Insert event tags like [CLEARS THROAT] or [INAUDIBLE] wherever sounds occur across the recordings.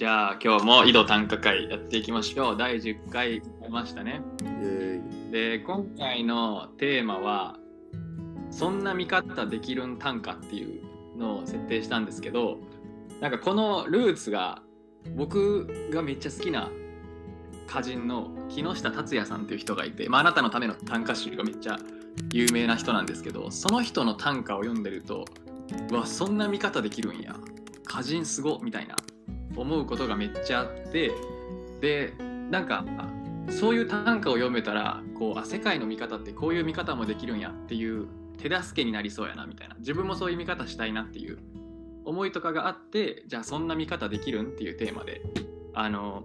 じゃあ今日も井戸短歌会やっていきましょう。第10回出ましたね。で、今回のテーマは、そんな見方できるん短歌っていうのを設定したんですけど、なんかこのルーツが僕がめっちゃ好きな歌人の木下達也さんっていう人がいて、まあ、あなたのための短歌集がめっちゃ有名な人なんですけど、その人の短歌を読んでると、うわ、そんな見方できるんや。歌人すごみたいな思うことがめっちゃあってでなんかそういう短歌を読めたらこうあ世界の見方ってこういう見方もできるんやっていう手助けになりそうやなみたいな。自分もそういう見方したいなっていう思いとかがあってじゃあそんな見方できるんっていうテーマであの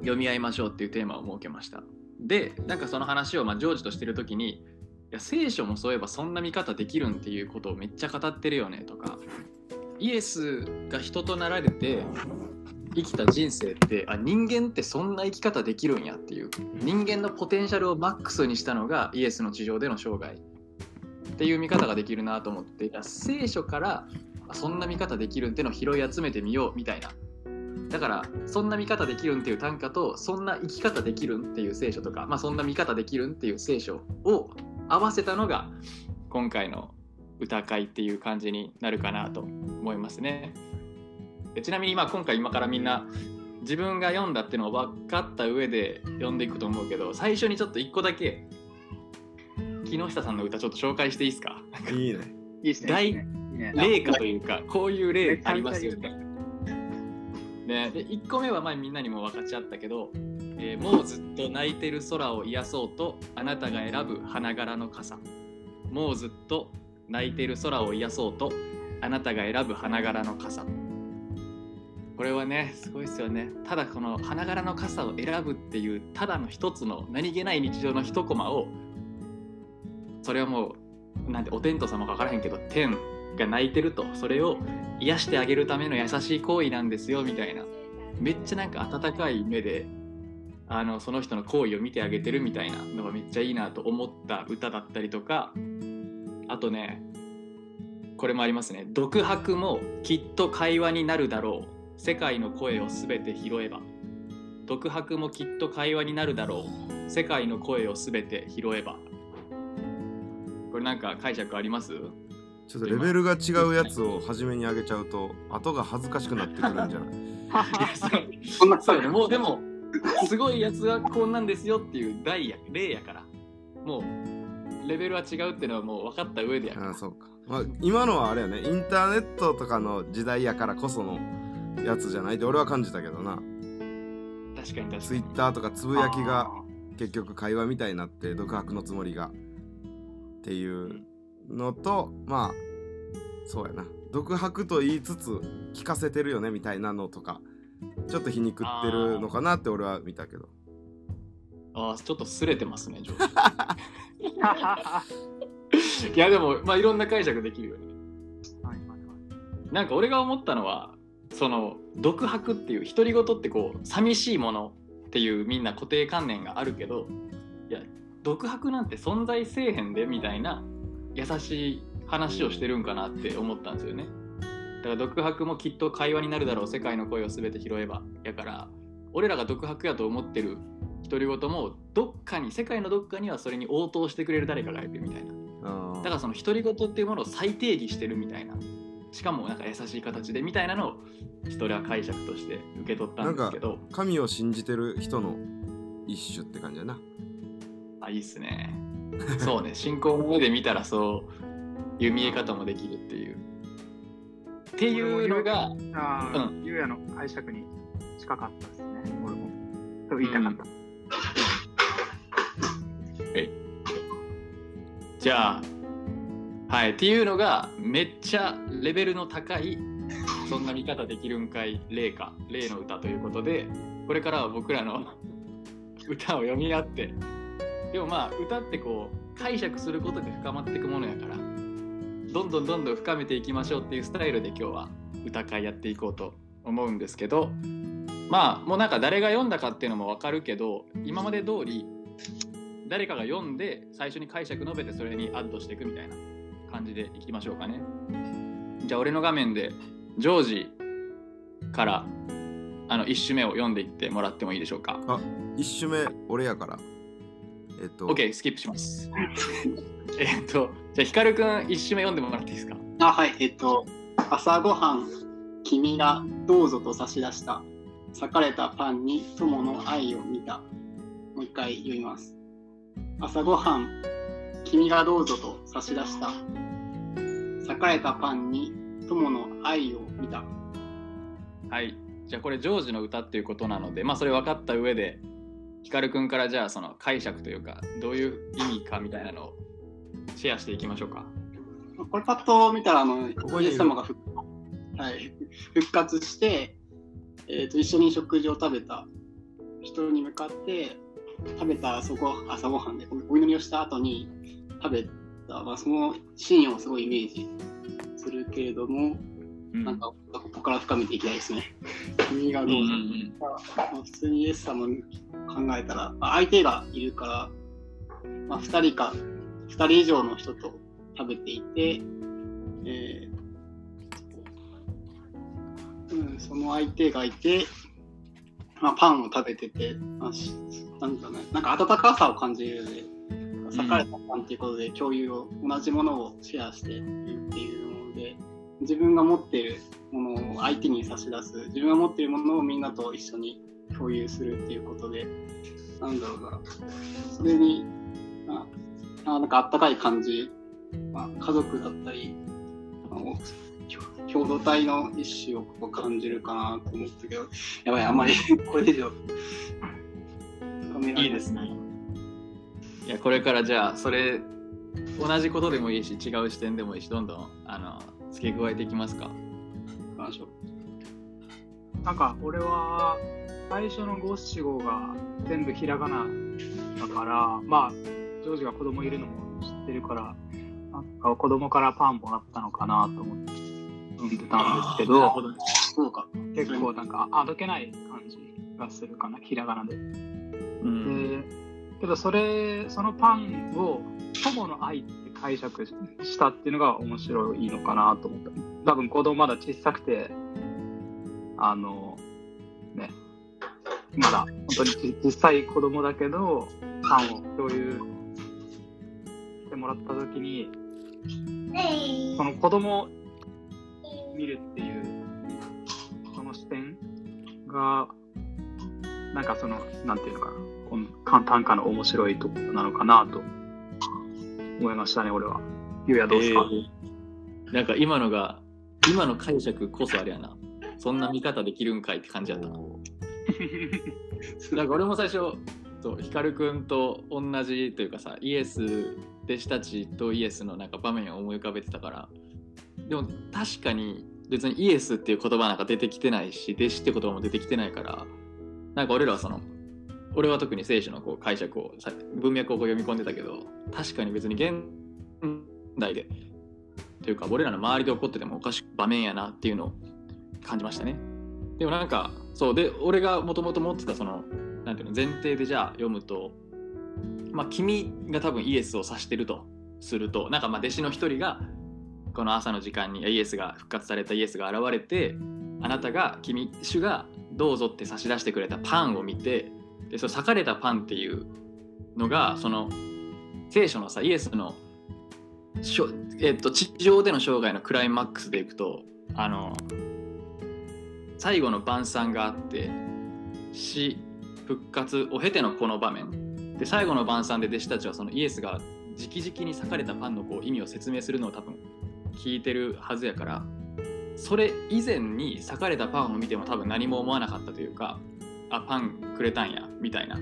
読み合いましょうっていうテーマを設けました。でなんかその話をまあジョージとしてる時にいや聖書もそういえばそんな見方できるんっていうことをめっちゃ語ってるよねとかイエスが人となられて生きた人生ってあ人間ってそんな生き方できるんやっていう人間のポテンシャルをマックスにしたのがイエスの地上での生涯っていう見方ができるなと思っていや聖書からそんな見方できるんってのを拾い集めてみようみたいな。だからそんな見方できるんっていう短歌とそんな生き方できるんっていう聖書とか、まあ、そんな見方できるんっていう聖書を合わせたのが今回の歌会っていう感じになるかなと思いますね。でちなみにまあ今回今からみんな自分が読んだっていうのを分かった上で読んでいくと思うけど最初にちょっと一個だけ木下さんの歌ちょっと紹介していいですか？いいね。いいっすね例歌というかこういう例ありますよね。ねで1個目は前みんなにも分かっちゃったけど、えーもうずっと泣いてる空を癒そうとあなたが選ぶ花柄の傘もうずっと泣いてる空を癒そうとあなたが選ぶ花柄の傘。これはねすごいですよね。ただこの花柄の傘を選ぶっていうただの一つの何気ない日常の一コマをそれはもうなんてお天道様か分からへんけど天が泣いてると。それを癒してあげるための優しい行為なんですよみたいな。めっちゃなんか温かい目であのその人の行為を見てあげてるみたいなのがめっちゃいいなと思った歌だったりとかとねこれもありますね。独白もきっと会話になるだろう。世界の声をすべて拾えば。独白もきっと会話になるだろう。世界の声をすべて拾えば。これなんか解釈あります？ちょっとレベルが違うやつを初めに上げちゃうと後が恥ずかしくなってくるんじゃない？そんなそうよねもう。でもすごいやつはこんなんですよっていう題や例やから。もうレベルは違うっていうのはもう分かった上でや。ああそうか、まあ、今のはあれよね。インターネットとかの時代やからこそのやつじゃないって俺は感じたけどな。確かに確かツイにッターとかつぶやきが結局会話みたいになって独白のつもりが。っていうのとまあそうやな。独白と言いつつ聞かせてるよねみたいなのとかちょっと皮肉ってるのかなって俺は見たけど。ああちょっとすれてますねジョージ [LAUGHS] いやでもまあいろんな解釈できるよね。はいはいはいなんか俺が思ったのはその独白っていう独り言ってこう寂しいものっていうみんな固定観念があるけどいや独白なんて存在せえへんでみたいな優しい話をしてるんかなって思ったんですよね。だから独白もきっと会話になるだろう世界の声を全て拾えば。やから俺らが独白やと思ってる独り言もどっかに世界のどっかにはそれに応答してくれる誰かがいるみたいなだからその独り言っていうものを再定義してるみたいなしかもなんか優しい形でみたいなのを人は解釈として受け取ったんですけど神を信じてる人の一種って感じやなあいいっすねそうね信仰の上で見たらそういう見え方もできるっていうっていうのがああ、ゆうやの解釈に近かったですね。俺も。と言いたかった。じゃあはい。っていうのがめっちゃレベルの高いそんな見方できるんかい例か例の歌ということでこれからは僕らの [LAUGHS] 歌を読み合ってでもまあ歌ってこう解釈することで深まっていくものやからどんどんどんどん深めていきましょうっていうスタイルで今日は歌会やっていこうと思うんですけどまあもうなんか誰が読んだかっていうのも分かるけど今まで通り誰かが読んで最初に解釈述べてそれにアッドしていくみたいな感じでいきましょうかね。じゃあ俺の画面でジョージからあの1首目を読んでいってもらってもいいでしょうか。あ一首目俺やからえっと OK、スキップします。[LAUGHS] えっと、じゃあ、ヒカルくん1首目読んでもらっていいですか？あ、はい、えっと、朝ごはん、君がどうぞと差し出した、裂かれたパンに友の愛を見た。もう一回読みます。朝ごはん、君がどうぞと差し出した、裂かれたパンに友の愛を見た。はい。じゃあ、これ、ジョージの歌っていうことなので、まあ、それ分かった上で、ヒカルくんからじゃあ、その解釈というか、どういう意味かみたいなのをシェアしていきましょうか。これパッと見たら、あの、ここにい様が復,、はい、復活して、えーと、一緒に食事を食べた人に向かって、食べた朝ご朝ごはんでおお祈りをした後に食べた、まあ、そのシーンをすごいイメージするけれども、うん。なんかここから深めていきたいですね。[LAUGHS] 君がうんどうぞ、うん。まあ、普通にイエス様考えたら、まあ、相手がいるから、まあ、2人か2人以上の人と食べていて、えーうん、その相手がいて、まあ、パンを食べてて、まあ、しなんだろうね、なんか温かさを感じるので、裂かれたパンっていうことで共有を、同じものをシェアしているっていうので、自分が持っているものを相手に差し出す、自分が持っているものをみんなと一緒に共有するっていうことで、なんだろうな、それに、まあ、なんかあったかい感じ、まあ、家族だったり、まあ共同体の一種を感じるかなと思ったけど、やばい、あんまり [LAUGHS] これ以上いいですね。いや、これからじゃあ、それ、同じことでもいいし、違う視点でもいいし、どんどん、あの、付け加えていきますか。行きましょうなんか俺は最初の五七五が全部ひらがなだからまあジョージが子供いるのも知ってるからなんか子供からパンもらったのかなと思って読んでたんですけなるどほどそうか。結構なんかあどけない感じがするかなひらがなで。うん。でけどそれそのパンを友の愛って解釈したっていうのが面白いのかなと思った多分子供まだ小さくてあのねまだ本当にち実際子供だけどパンを共有してもらった時にその子供を見るっていうその視点がなんかそのなんていうのかなこの短短歌の面白いところなのかなと思いましたね俺は。ゆうやどうですか、えーなんか今のが、今の解釈こそあれやな。そんな見方できるんかいって感じやったな。なんか俺も最初、そうヒカルくんと同じというかさ、イエス、弟子たちとイエスのなんか場面を思い浮かべてたから、でも確かに別にイエスっていう言葉なんか出てきてないし、弟子って言葉も出てきてないから、なんか俺らはその、俺は特に聖書のこう解釈を文脈をこう読み込んでたけど確かに別に現代でというか俺らの周りで起こっててもおかしい場面やなっていうのを感じましたね。でもなんかそうで俺がもともと持ってたそのなんていうの前提でじゃあ読むとまあ君が多分イエスを指してるとするとなんかまあ弟子の一人がこの朝の時間にイエスが復活されたイエスが現れてあなたが君主がどうぞって差し出してくれたパンを見てでその裂かれたパンっていうのがその聖書のさイエスのしょ、えっと、地上での生涯のクライマックスでいくとあの最後の晩餐があって死復活を経てのこの場面。で最後の晩餐で弟子たちはそのイエスが直々に裂かれたパンのこう意味を説明するのを多分聞いてるはずやからそれ以前に裂かれたパンを見ても多分何も思わなかったというかあパンくれたんやみたいな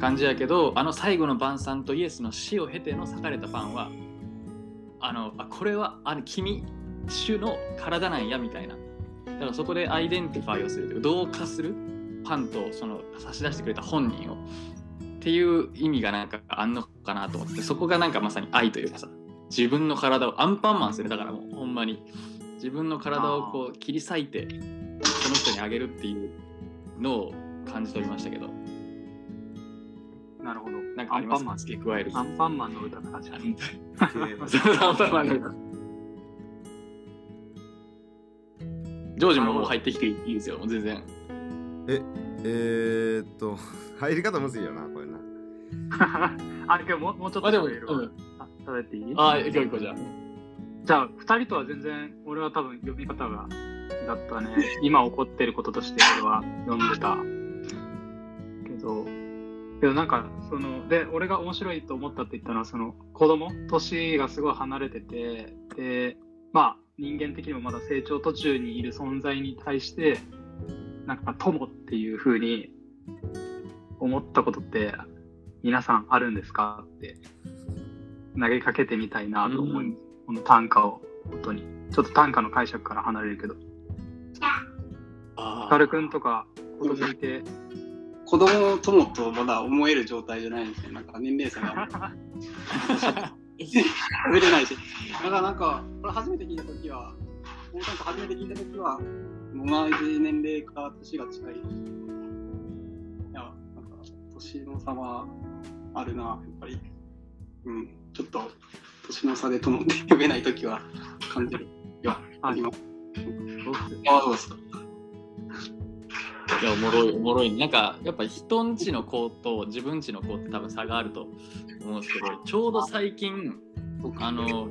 感じやけどあの最後の晩餐とイエスの死を経ての裂かれたパンはあのあこれはあの君主の体なんやみたいな。だからそこでアイデンティファイをするという同化するパンとその差し出してくれた本人をっていう意味がなんかあんのかなと思ってそこがなんかまさに愛というかさ自分の体をアンパンマンする。だからもうほんまに。自分の体をこう切り裂いてその人にあげるっていうのを感じ取りましたけど。なるほど。なんかありますか？アンパンマン。付け加えるアンパンマンの歌からじゃあ [LAUGHS] そうアンパンマンの歌。ジョージももう入ってきていいですよ全然。ええー、っと入り方むずいよなこれな。[LAUGHS] あ、けどもうもうちょっとあでも、喋るわ。うん、あ喋っていい？あ行こう行こうじゃあじゃあ、二人とは全然、俺は多分読み方がだったね。[LAUGHS] 今起こってることとして俺は読んでた。けど、けどなんか、その、で、俺が面白いと思ったって言ったのは、その、子供、年がすごい離れてて、で、まあ、人間的にもまだ成長途中にいる存在に対して、なんか、友っていう風に思ったことって、皆さんあるんですか？って投げかけてみたいなと思い、うんこの短歌を本当にちょっと短歌の解釈から離れるけどあカルくんとか子供いて子供の友とまだ思える状態じゃないんですよ。なんか年齢差が喋れないし。だからなんか、これ初めて聞いたときは、この短歌初めて聞いたときは、同じ年齢か年が近い。いや、なんか、年の差はあるな、やっぱり。うん、ちょっと、年の差で友って呼べないときは感じる。いや、あります。あ、どうですか。いやおもろいおもろいなんかやっぱ人んちの子と自分ちの子って多分差があると思うんですけどちょうど最近あの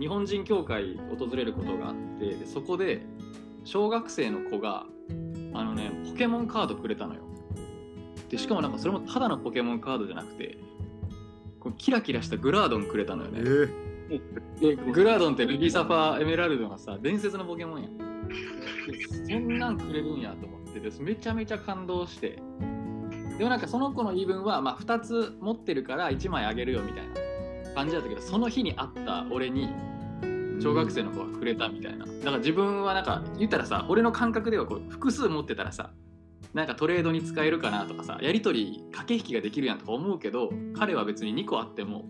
日本人協会訪れることがあってでそこで小学生の子があのねポケモンカードくれたのよでしかもなんかそれもただのポケモンカードじゃなくてキラキラしたグラードンくれたのよえねー、でグラードンってルビーサファーエメラルドがさ伝説のポケモンやそんなんくれるんやと思って。でめちゃめちゃ感動して。でもなんかその子の言い分は、まあ、2つ持ってるから1枚あげるよみたいな。感じだったけどその日に会った俺に小学生の子がくれたみたいな。だから自分はなんか言ったらさ俺の感覚ではこう複数持ってたらさなんかトレードに使えるかなとかさやり取り駆け引きができるやんとか思うけど彼は別に2個あっても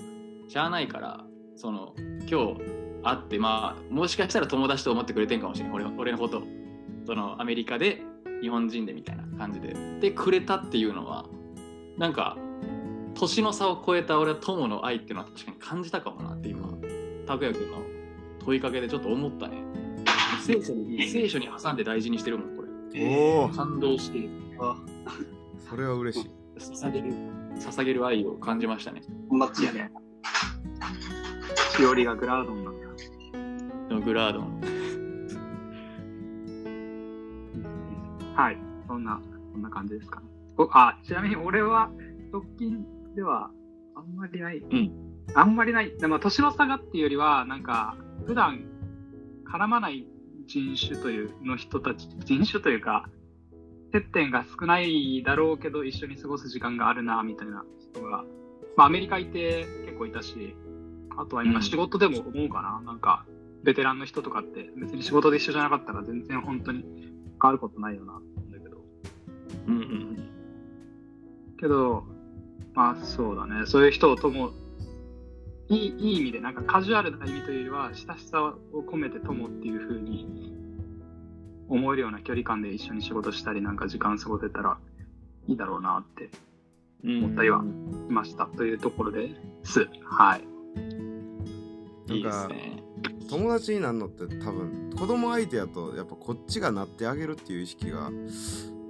しゃあないからその今日会ってまあもしかしたら友達と思ってくれてんかもしれん。俺俺のことそのアメリカで日本人でみたいな感じで。でくれたっていうのはなんか年の差を超えた俺は友の愛っていうのは確かに感じたかもなって今拓也君の問いかけでちょっと思ったね。聖書に聖書に挟んで大事にしてるもんおお感動してそれは嬉しい。捧げる捧げる愛を感じましたね。マッチやね。しおりがグラードンなんだ。でもグラードン。はい。そんなそんな感じですかね。おあちなみに俺は直近ではあんまりない、ん。あんまりない。でも年の差がっていうよりはなんか普段絡まない人種というの人たち人種というか接点が少ないだろうけど一緒に過ごす時間があるなみたいな人が、まあ、アメリカいて結構いたしあとは今うん。仕事でも思うかな、なんかベテランの人とかって別に仕事で一緒じゃなかったら全然本当に変わることないよなと思うんだけどうんうん。けどまあそうだね。そういう人ともいいいい意味でなんかカジュアルな意味というよりは親しさを込めて友っていう風に思えるような距離感で一緒に仕事したりなんか時間過ごせたらいいだろうなってうん思ったりはしましたというところです。はい。いいですね。友達になるのって多分子供相手やとやっぱこっちがなってあげるっていう意識が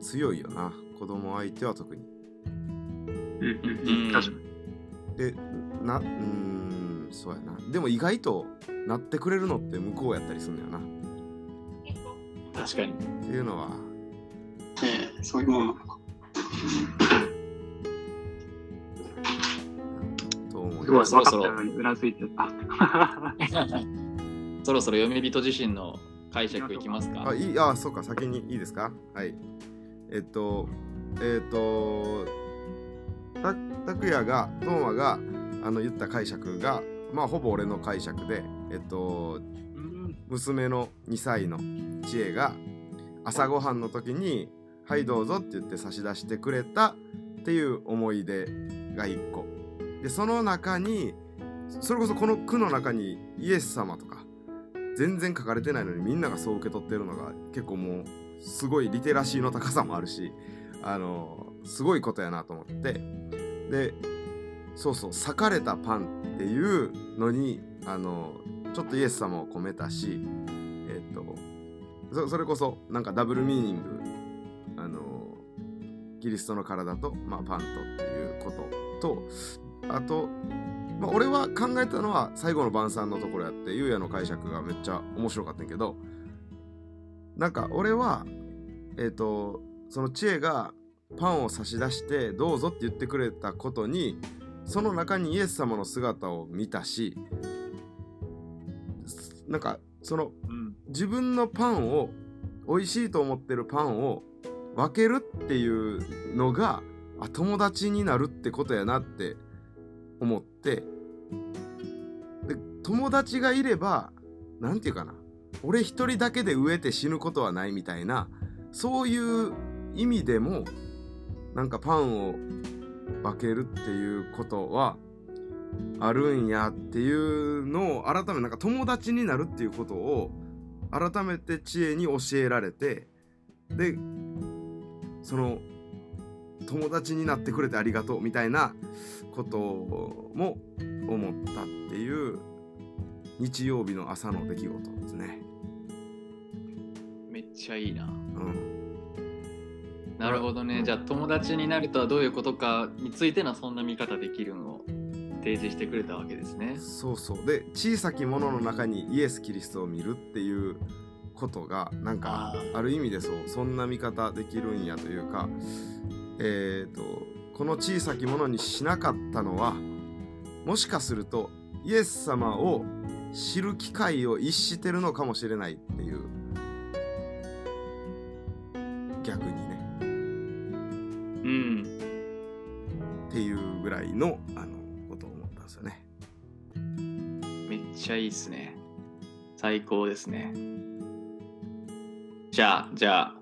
強いよな。子供相手は特に。うんうんうん。確かに。でなうそうやな。でも意外となってくれるのって向こうやったりするんだよな。っ確かに。ていうのは。ええそういうものなの。か。と思いすごいます分かったようにうなずいてた [LAUGHS] そろそろ読み人自身の解釈いきますか。あいいあそうか先にいいですか？はい。えっとえっとた拓也がトーマがあの言った解釈がまあほぼ俺の解釈でえっと娘の2歳の知恵が朝ごはんの時に「はいどうぞ」って言って差し出してくれたっていう思い出が1個。でその中にそれこそこの句の中にイエス様とか全然書かれてないのにみんながそう受け取ってるのが結構もうすごいリテラシーの高さもあるしあのすごいことやなと思って。でそうそう裂かれたパンっていうのにあのちょっとイエス様を込めたしえっとそれこそなんかダブルミーニング。あのキリストの体と、まあ、パンとっていうこととあと、まあ、俺は考えたのは最後の晩餐のところやってゆうやの解釈がめっちゃ面白かったんやけどなんか俺はえっ、とその知恵がパンを差し出してどうぞって言ってくれたことにその中にイエス様の姿を見たしなんかその、うん、自分のパンを美味しいと思ってるパンを分けるっていうのがあ友達になるってことやなって思ってで友達がいれば何て言うかな俺一人だけで飢えて死ぬことはないみたいなそういう意味でもなんかパンを分けるっていうことはあるんやっていうのを改めなんか友達になるっていうことを改めて知恵に教えられてでその友達になってくれてありがとうみたいなことも思ったっていう日曜日の朝の出来事ですね。めっちゃいいな。うん。なるほどね。じゃあ友達になるとはどういうことかについてのそんな見方できるのを提示してくれたわけですね。そうそうで小さきものの中にイエス・キリストを見るっていうことがなんかある意味でそうそんな見方できるんやというかえっ、ー、とこの小さきものにしなかったのはもしかするとイエス様を知る機会を逸してるのかもしれないっていう逆にねうん。っていうぐらいのあのですよね。めっちゃいいっすね。最高ですね。じゃあじゃあ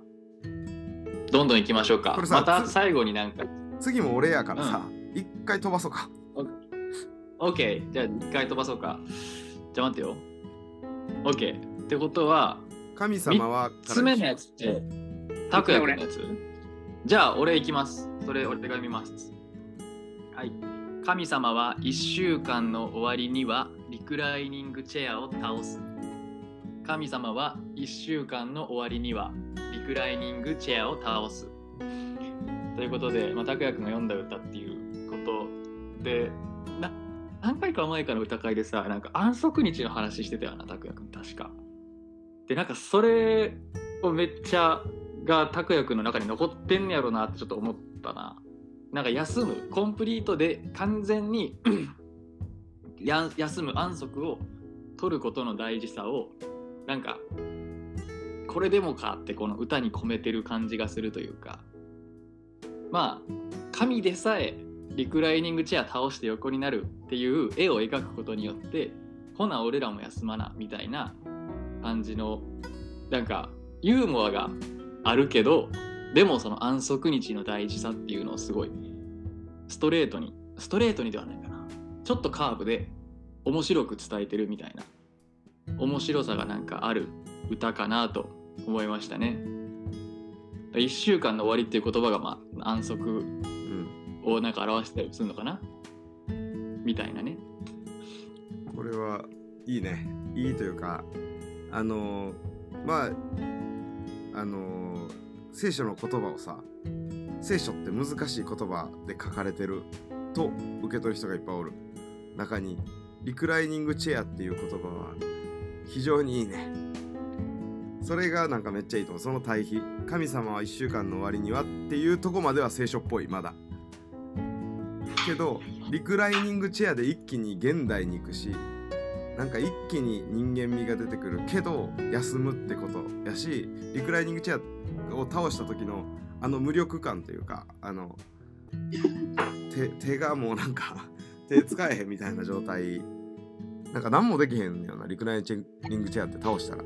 どんどん行きましょうか。また最後になんか。次も俺やからさ一、うん、回飛ばそうか。OK じゃあ一回飛ばそうか。じゃあ待ってよ。OK ってことは神様は3つ目のやつって拓也君のやつ？じゃあ俺行きますそれ俺が見ますはい神様は1週間の終わりにはリクライニングチェアを倒す。神様は1週間の終わりにはリクライニングチェアを倒す。ということで、まあ、拓也君が読んだ歌っていうことで、な何回か前から歌会でさ、なんか安息日の話してたよな、拓也君、確か。で、なんかそれをめっちゃが拓也君の中に残ってんねやろなってちょっと思ったな。なんか休むコンプリートで完全に [CLEARS THROAT] や休む安息を取ることの大事さをなんかこれでもかってこの歌に込めてる感じがするというかまあ神でさえリクライニングチェア倒して横になるっていう絵を描くことによってほな俺らも休まなみたいな感じのなんかユーモアがあるけどでもその安息日の大事さっていうのをすごいストレートにストレートにではないかな。ちょっとカーブで面白く伝えてるみたいな面白さがなんかある歌かなと思いましたね。1週間の終わりっていう言葉がまあ安息をなんか表したりするのかな、みたいなね。これはいいね。いいというかあのまああの聖書の言葉をさ聖書って難しい言葉で書かれてると受け取る人がいっぱいおる。中にリクライニングチェアっていう言葉は非常にいいね。それがなんかめっちゃいいと思う。その対比。神様は1週間の終わりにはっていうとこまでは聖書っぽいまだ。けどリクライニングチェアで一気に現代に行くしなんか一気に人間味が出てくるけど休むってことやしリクライニングチェアを倒した時のあの無力感というかあの手がもうなんか [LAUGHS] 手使えへんみたいな状態。なんか何もできへんようなリクライニングチェアって倒したら。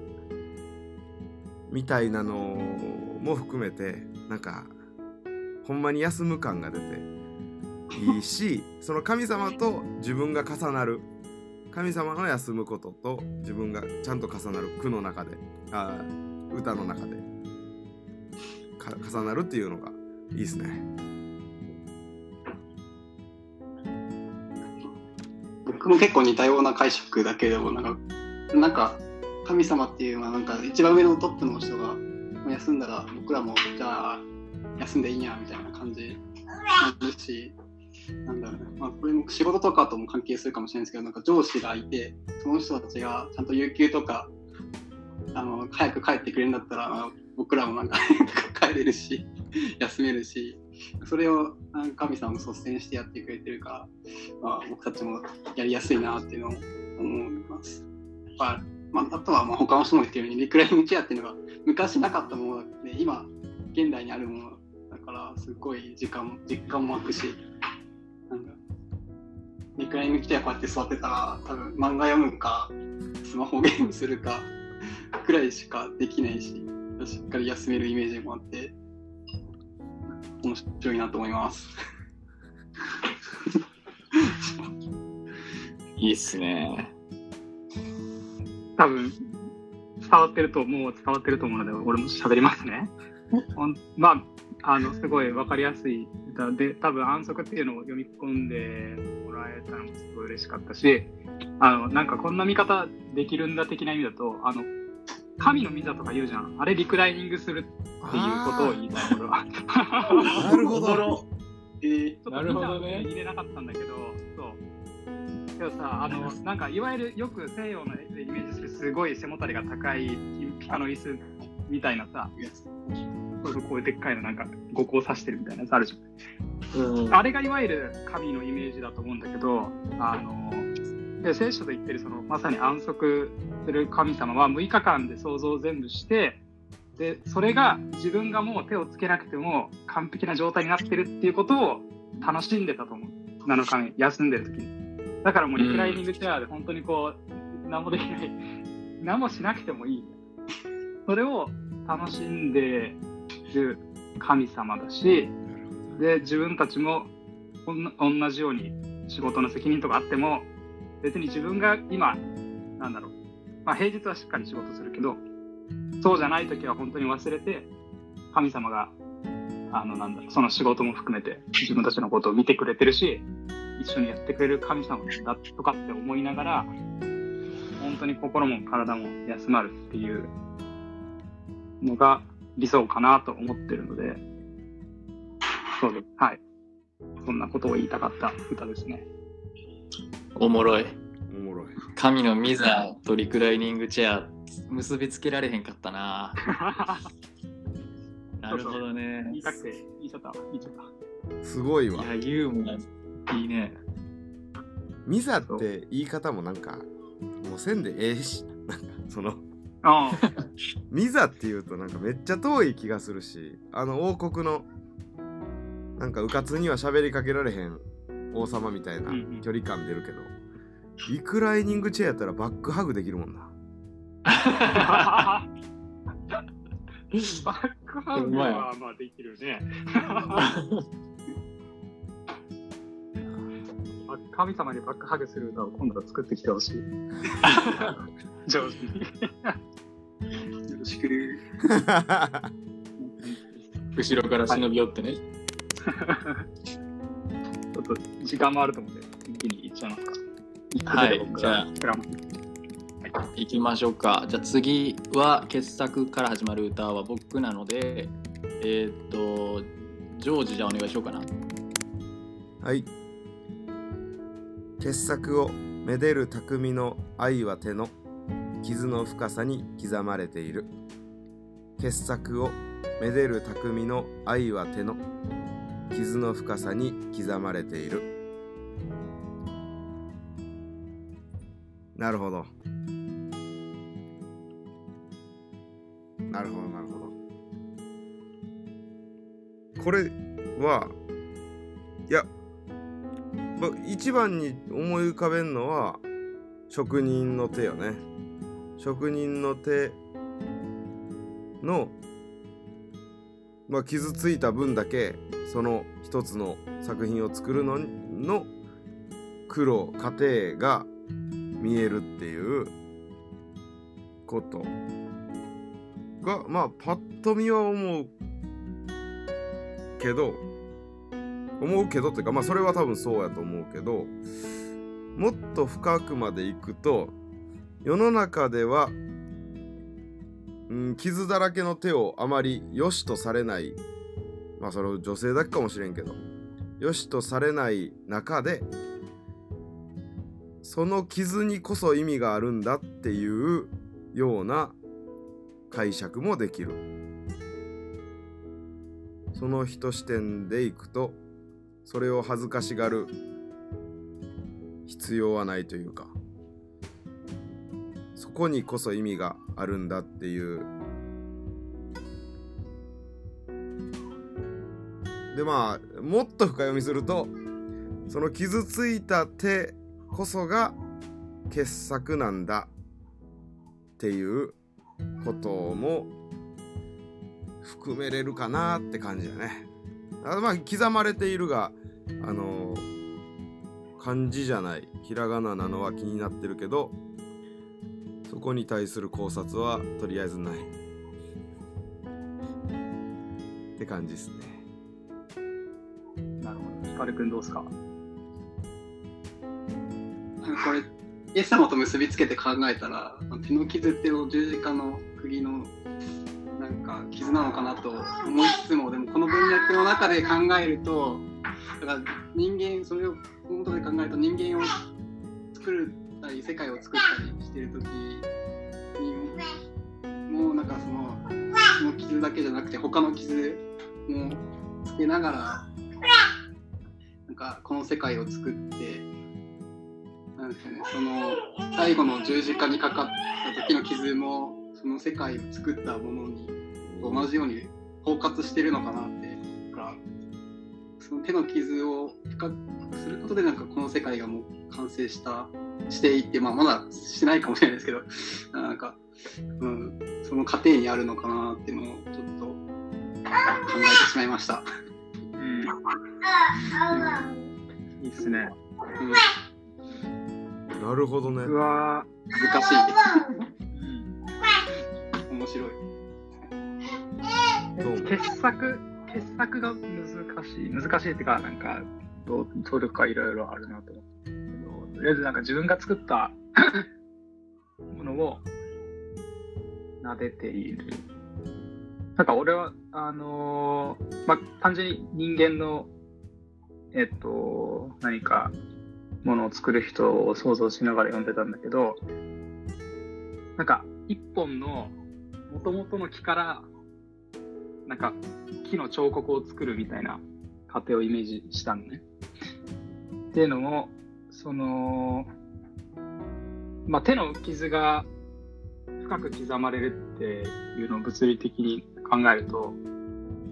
みたいなのも含めてなんかほんまに休む感が出ていいしその神様と自分が重なる。神様の休むことと自分がちゃんと重なる句の中であ歌の中で重なるっていうのがいいですね。僕も結構似たような解釈だけでもなんかなんか神様っていうのはなんか一番上のトップの人が休んだら僕らもじゃあ休んでいいんやみたいな感じになるし、なんだろうね、まあ、これも仕事とかとも関係するかもしれないですけど、なんか上司がいて、その人たちがちゃんと有給とか、あの早く帰ってくれるんだったら、僕らもなんか [LAUGHS] 帰れるし、休めるし、それをなんか神様も率先してやってくれてるから、まあ、僕たちもやりやすいなっていうのを思います。やっぱまあ、あとはまあ他の人も言ってるように、リクライニングチェアっていうのが昔なかったもので、今、現代にあるものだから、すごい時間実感も湧くし、2回目来てこうやって座ってたら多分漫画読むかスマホゲームするかくらいしかできないししっかり休めるイメージもあって面白いなと思います。[LAUGHS] いいっすね。多分伝わってると思う伝わってると思うので俺も喋りますね。[LAUGHS] まああのすごい分かりやすい歌で多分安息っていうのを読み込んでもらえたのもすごい嬉しかったしあのなんかこんな見方できるんだ的な意味だとあの神の御座とか言うじゃんあれリクライニングするっていうことを言いたい俺は。なるほど。[LAUGHS] えーちょっとなるほどね入れなかったんだけど、そう。けどさ、あの、なんかいわゆるよく西洋のイメージするすごい背もたれが高い金ピカの椅子みたいなさ、こういうでっかいのなんか五光刺してるみたいなやつあるじゃん。うん。あれがいわゆる神のイメージだと思うんだけど、あの、で聖書と言ってるそのまさに安息する神様は6日間で想像を全部して、でそれが自分がもう手をつけなくても完璧な状態になってるっていうことを楽しんでたと思う。7日目休んでる時に。だからもうリクライニングチェアで本当にこう何もできない。何もしなくてもいい。それを楽しんでる神様だしで自分たちもおん同じように仕事の責任とかあっても別に自分が今なんだろう、まあ、平日はしっかり仕事するけどそうじゃない時は本当に忘れて神様があのなんだろうその仕事も含めて自分たちのことを見てくれてるし一緒にやってくれる神様だとかって思いながら本当に心も体も休まるっていうのが理想かなと思ってるのでそうですはいそんなことを言いたかった歌ですね。おもろい。おもろい。神のミザとリクライニングチェア結びつけられへんかったな。[LAUGHS] なるほどね。言いたくて言いちゃったわ言いちゃった。すごいわ。いや、ユーモアいいね。ミザって言い方もなんか、もうせんでええし、なんかその、あミザって言うとなんかめっちゃ遠い気がするし、あの王国の、なんか迂闊には喋りかけられへん王様みたいなうんうん距離感出るけど、リクライニングチェアやったらバックハグできるもんな。あ。[LAUGHS] バックハグはまあできるね。[LAUGHS] 神様にバックハグする歌を今度は作ってきてほしい。[LAUGHS] 上手に。よろしく。後ろから忍び寄ってね。ちょっと時間もあると思うんで、一気にいっちゃいますか。はいじゃあ行きましょうか。じゃあ次は傑作から始まる歌は僕なので、えーっと、ジョージじゃあお願いしようかな。はい。傑作をめでる匠の愛は手の傷の深さに刻まれている。傑作をめでる匠の愛は手の傷の深さに刻まれている。なるほど。なるほど、なるほど。これは、いや、ま、一番に思い浮かべるのは職人の手よね。職人の手の、まあ、傷ついた分だけその一つの作品を作るのの苦労過程が見えるっていうことがまあパッと見は思うけど思うけどっていうかまあそれは多分そうやと思うけどもっと深くまでいくと世の中では、うん、傷だらけの手をあまり良しとされないまあそれを女性だけかもしれんけどよしとされない中でその傷にこそ意味があるんだっていうような解釈もできる。その人視点でいくとそれを恥ずかしがる。必要はないというか。そこにこそ意味があるんだっていう。でまあもっと深読みするとその傷ついた手こそが傑作なんだっていうことも含めれるかなって感じだね。あまあ刻まれているがあの漢字じゃないひらがななのは気になってるけどそこに対する考察はとりあえずないって感じですね。なるほど。ヒカルくんどうですか？これ、イエス様と結びつけて考えたら、手の傷っていう十字架の釘のなんか傷なのかなと思いつつも、でもこの文脈の中で考えると、だから人間、それを本当で考えると人間を作るたり、世界を作ったりしてるときに、もうなんかその、その傷だけじゃなくて、他の傷もつけながら、なんかこの世界を作って、なんですかね、その最後の十字架にかかった時の傷もその世界を作ったものにと同じように包括してるのかなってだからその手の傷を深くすることでなんかこの世界がもう完成したしていって、まあ、まだしてないかもしれないですけど [LAUGHS] なんか、うん、その過程にあるのかなっていうのをちょっと考えてしまいました。うん。いいっすね。うんなるほどね僕。は、難しい。面白い。どうも傑作、傑作が難しい。難しいっていうか、なんか、どう取るかいろいろあるなと思ってけど、とりあえずなんか自分が作った [LAUGHS] ものを撫でている。なんか俺は、あのーまあ、単純に人間の、えっと、何かものを作る人を想像しながら読んでたんだけど、なんか一本の元々の木からなんか木の彫刻を作るみたいな過程をイメージしたのね。っていうのも、その、まあ、手の傷が深く刻まれるっていうのを物理的に考えると、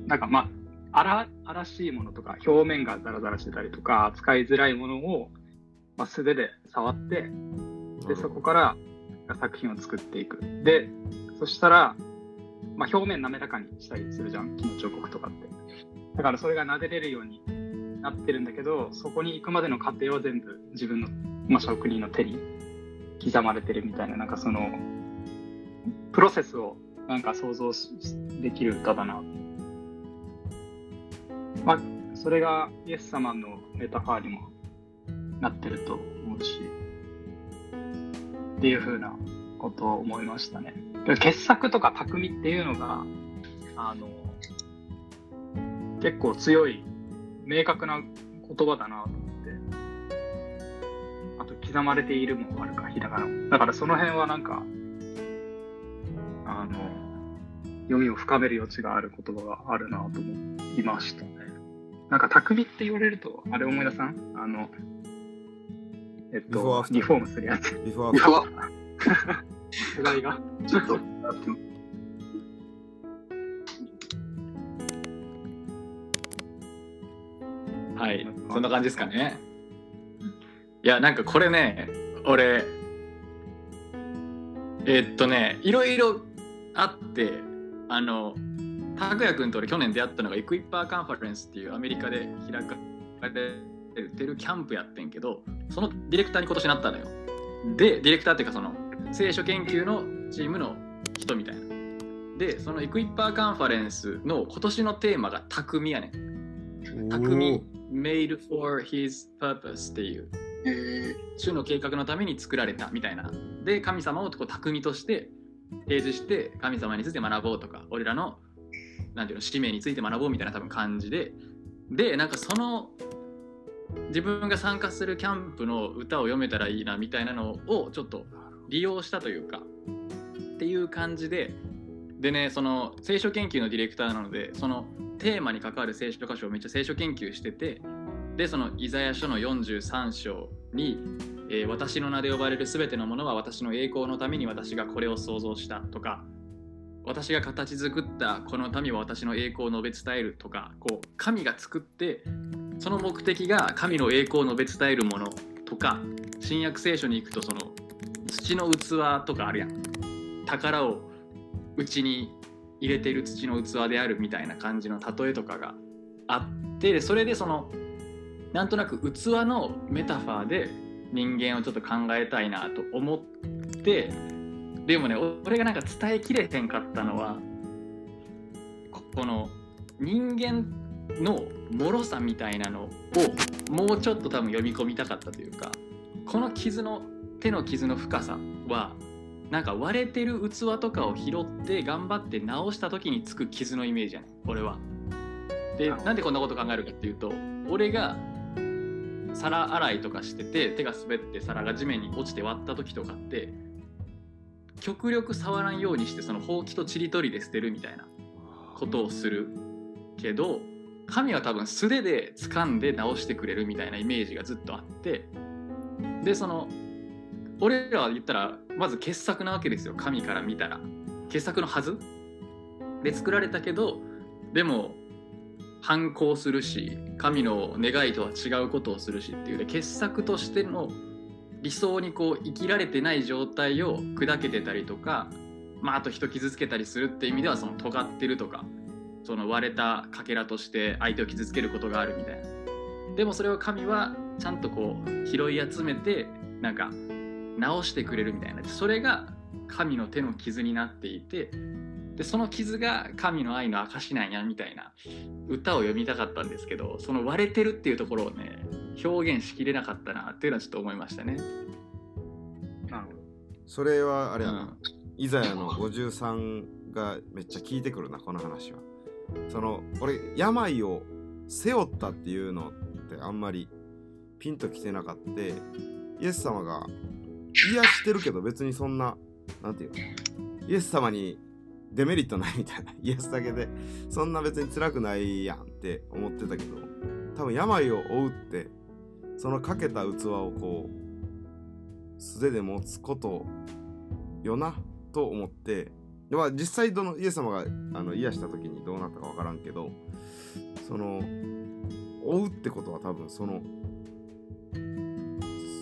なんかまあ、荒々しいものとか、表面がザラザラしてたりとか、使いづらいものを、まあ、素手で触って、で、そこから作品を作っていく。で、そしたら、まあ、表面滑らかにしたりするじゃん、木の彫刻とかって。だからそれが撫でれるようになってるんだけど、そこに行くまでの過程は全部自分の、まあ、職人の手に刻まれてるみたいな、なんかその、プロセスをなんか想像しできる歌だな。まあ、それがイエス様のメタファーにもなってると思うし、っていう風なことを思いましたね。傑作とか匠っていうのが、あの、結構強い、明確な言葉だなと思って。あと、刻まれているもあるか、ひらがな。だからその辺はなんか、あの、読みを深める余地がある言葉があるなと思いましたね。なんか匠って言われると、あれ思い出さん？あの、えっとリフォームするやつ。ビフォーうわ [LAUGHS] 世代が。ちょっと、はい、そんな感じですかね。いや、なんかこれね、俺、えっとね、いろいろあって、あの、拓也君と俺去年出会ったのがエクイッパーカンファレンスっていうアメリカで開かれてるキャンプやってんけど、そのディレクターに今年なったのよ。で、ディレクターっていうかその聖書研究のチームの人みたいな。で、そのエクイッパーカンファレンスの今年のテーマが匠やねん。匠。Made for his purpose っていう。え主の計画のために作られたみたいな。で神様をこう匠として提示して神様について学ぼうとか俺らのなんていうの使命について学ぼうみたいな多分感じで。でなんかその自分が参加するキャンプの歌を読めたらいいなみたいなのをちょっと利用したというかっていう感じででねその聖書研究のディレクターなのでそのテーマに関わる聖書箇所をめっちゃ聖書研究しててでそのイザヤ書の43章に、えー私の名で呼ばれるすべてのものは私の栄光のために私がこれを創造した」とか私が形作ったこの民は私の栄光を述べ伝えるとかこう神が作ってその目的が神の栄光を述べ伝えるものとか新約聖書に行くとその土の器とかあるやん。宝をうちに入れている土の器であるみたいな感じの例えとかがあってそれでそのなんとなく器のメタファーで人間をちょっと考えたいなと思ってでもね俺がなんか伝えきれへんかったのはここの人間の脆さみたいなのをもうちょっと多分読み込みたかったというかこの傷の手の傷の深さはなんか割れてる器とかを拾って頑張って直した時につく傷のイメージやねん俺は。でなんでこんなこと考えるかっていうと俺が皿洗いとかしてて手が滑って皿が地面に落ちて割った時とかって極力触らんようにしてそのほうきとちりとりで捨てるみたいなことをするけど神は多分素手で掴んで直してくれるみたいなイメージがずっとあってでその俺らは言ったらまず傑作なわけですよ。神から見たら。傑作のはず？で作られたけどでも反抗するし神の願いとは違うことをするしっていう。で傑作としての理想にこう生きられてない状態を砕けてたりとか、まあ、あと人傷つけたりするって意味ではその尖ってるとかその割れたかけらとして相手を傷つけることがあるみたいな。でもそれを神はちゃんとこう拾い集めてなんか直してくれるみたいな。それが神の手の傷になっていてでその傷が神の愛の証なんやみたいな歌を読みたかったんですけどその割れてるっていうところをね表現しきれなかったなっていうのはちょっと思いましたね。なるほど。それはあれやな、うん。イザヤの53がめっちゃ聞いてくるなこの話は。その俺病を背負ったっていうのってあんまりピンときてなかったイエス様が癒してるけど別にそんななんていうの？イエス様にデメリットないみたいな。[LAUGHS] 癒すだけでそんな別に辛くないやんって思ってたけど多分病を負うってそのかけた器をこう素手で持つことよなと思ってでまあ実際どのイエス様があの癒した時にどうなったか分からんけどその追うってことは多分その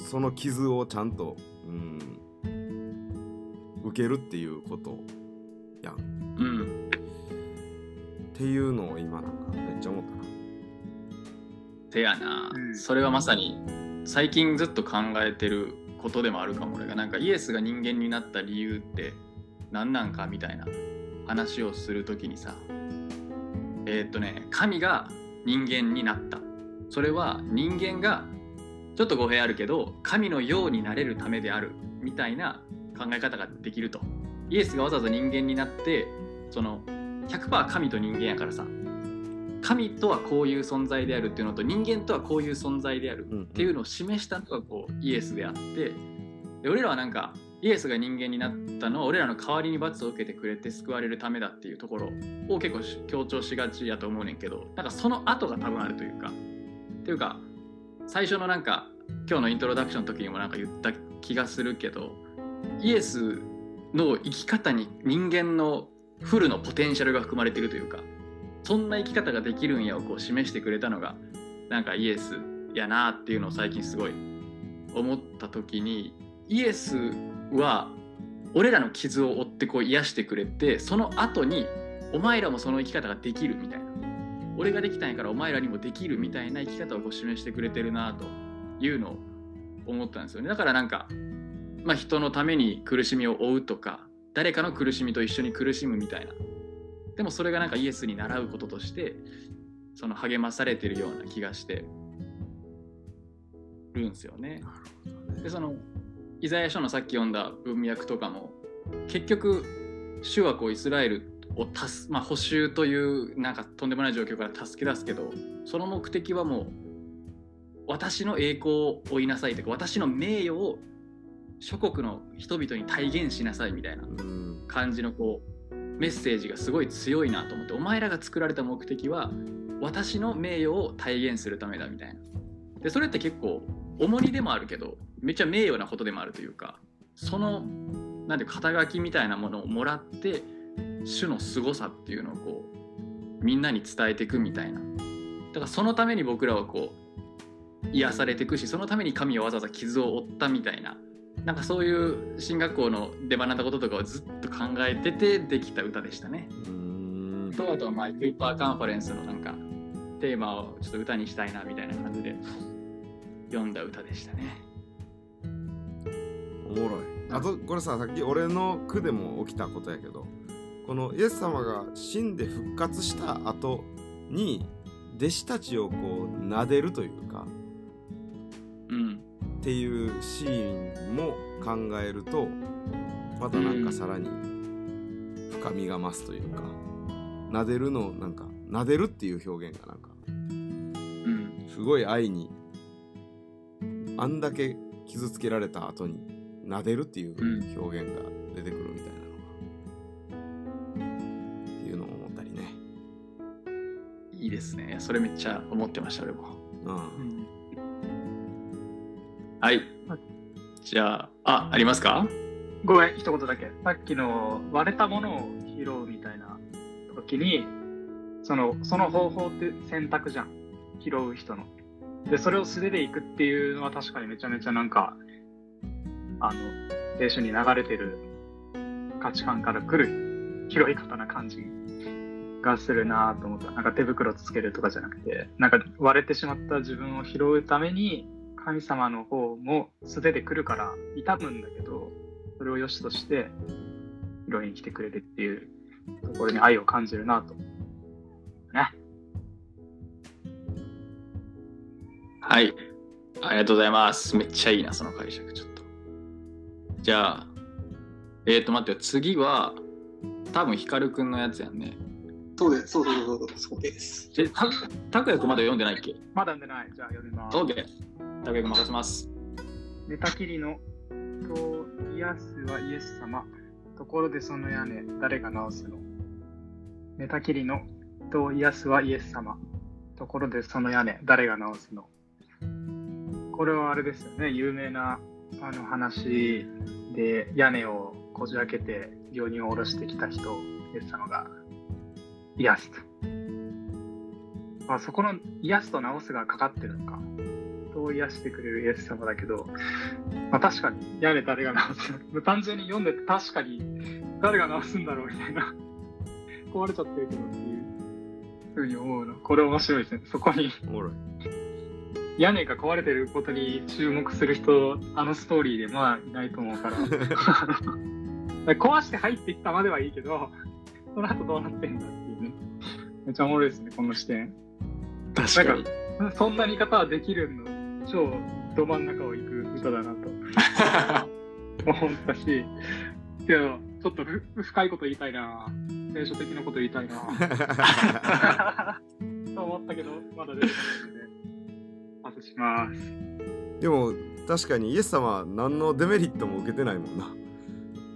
その傷をちゃんと、うん、受けるっていうことやん。っうん。ていうのを今なんかめっちゃ思ったなせやな、うん。それはまさに最近ずっと考えてることでもあるかも俺が。なんかイエスが人間になった理由って何なんかみたいな話をするときにさ。えーっとね神が人間になった。それは人間がちょっと語弊あるけど神のようになれるためである。みたいな考え方ができると。イエスがわざわざ人間になってその100%神と人間やからさ神とはこういう存在であるっていうのと人間とはこういう存在であるうんっていうのを示したのがこうイエスであってで俺らはなんかイエスが人間になったのは俺らの代わりに罰を受けてくれて救われるためだっていうところを結構し強調しがちやと思うねんけどなんかその後が多分あるというかっていうか最初のなんか今日のイントロダクションの時にもなんか言った気がするけどイエスの生き方に人間のフルのポテンシャルが含まれているというかそんな生き方ができるんやをこう示してくれたのがなんかイエスやなっていうのを最近すごい思った時にイエスは俺らの傷を負ってこう癒してくれてその後にお前らもその生き方ができるみたいな。俺ができたんやからお前らにもできるみたいな生き方をこう示してくれてるなというのを思ったんですよね。だからなんか、まあ、人のために苦しみを負うとか誰かの苦しみと一緒に苦しむみたいな。でもそれがなんかイエスに習うこととしてその励まされてるような気がしてるんですよね。でそのイザヤ書のさっき読んだ文脈とかも結局主はこうイスラエルをたす、まあ、補修というなんかとんでもない状況から助け出すけどその目的はもう私の栄光を追いなさいというか私の名誉を諸国の人々に体現しなさいみたいなうん感じのこうメッセージがすごい強いなと思ってお前らが作られた目的は私の名誉を体現するためだみたいな。でそれって結構重荷でもあるけどめっちゃ名誉なことでもあるというかそのなんていう肩書きみたいなものをもらって種の凄さっていうのをこうみんなに伝えていくみたいな。だからそのために僕らはこう癒されていくしそのために神はわざわざ傷を負ったみたいななんかそういう進学校ので学んだこととかをずっと考えててできた歌でしたね。うんとあとはまあクイッパーカンファレンスのなんかテーマをちょっと歌にしたいなみたいな感じで読んだ歌でしたね。おもろいあとこれささっき俺の句でも起きたことやけどこのイエス様が死んで復活した後に弟子たちをこう撫でるというかうん。っていうシーンも考えるとまたなんかさらに深みが増すというか撫でるのなんか撫でるっていう表現がなんかうん。すごい愛にあんだけ傷つけられた後に撫でるっていう表現が出てくるみたいなのが、っていうのを思ったりねいいですね。それめっちゃ思ってました、俺も。うんはい。じゃあ、あ、ありますか？ごめん、一言だけ。さっきの割れたものを拾うみたいな時に、そのその方法って選択じゃん。拾う人の。で、それを素手でいくっていうのは確かにめちゃめちゃなんか、あの、聖書に流れてる価値観から来る拾い方な感じがするなと思った。なんか手袋つけるとかじゃなくて、なんか割れてしまった自分を拾うために、神様の方も素手で来るから痛むんだけど、それを良しとして拾いに来てくれるっていうところに愛を感じるなと。ね。はい。ありがとうございます。めっちゃいいな、その解釈、ちょっと。じゃあ、えっ、ー、と、待ってよ、次は、多分、ヒカルくんのやつやんね。そうです、そうそうそうそう、そうです。え、た、たくやくんまだ読んでないっけ？まだ読んでない。じゃあ読みます。?OK。たくやくん任せます。寝たきりのと癒すはイエス様。ところでその屋根、誰が直すの？寝たきりのと癒すはイエス様。ところでその屋根、誰が直すの？これはあれですよね、有名なあの話で屋根をこじ開けて病人を下ろしてきた人をイエス様が癒すと。まあ、そこの癒すと直すがかかってるのか。人を癒してくれるイエス様だけど、まあ、確かに屋根誰が直すの？単純に読んでて確かに誰が直すんだろうみたいな。[LAUGHS] 壊れちゃってるけどっていうふうに思うの。これ面白いですね。そこに。屋根が壊れてることに注目する人あのストーリーでまあいないと思うから。[LAUGHS] 壊して入っていったまではいいけどその後どうなってんだっていうね。めっちゃおもろいですねこの視点。確かに。そんな見方はできるの？超ど真ん中を行く歌だなと。[LAUGHS] 思ったし、けど、ちょっとふ深いこと言いたいな、聖書的なこと言いたいな、[LAUGHS] と思ったけど、まだ出てこないので、パスします。でも確かにイエス様は何のデメリットも受けてないもんな。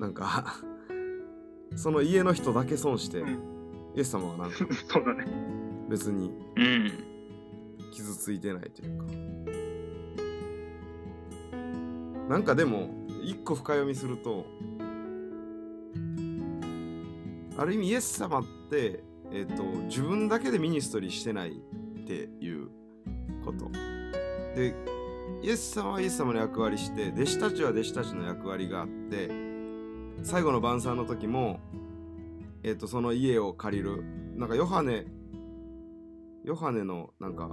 なんかその家の人だけ損して、うん。イエス様はなんか [LAUGHS] そうだね。別にうん。傷ついてないというかなんかでも一個深読みするとある意味イエス様って、えっと自分だけでミニストリーしてないっていうこと。でイエス様はイエス様の役割して弟子たちは弟子たちの役割があって最後の晩餐の時も、えっとその家を借りる。なんかヨハネヨハネのなんか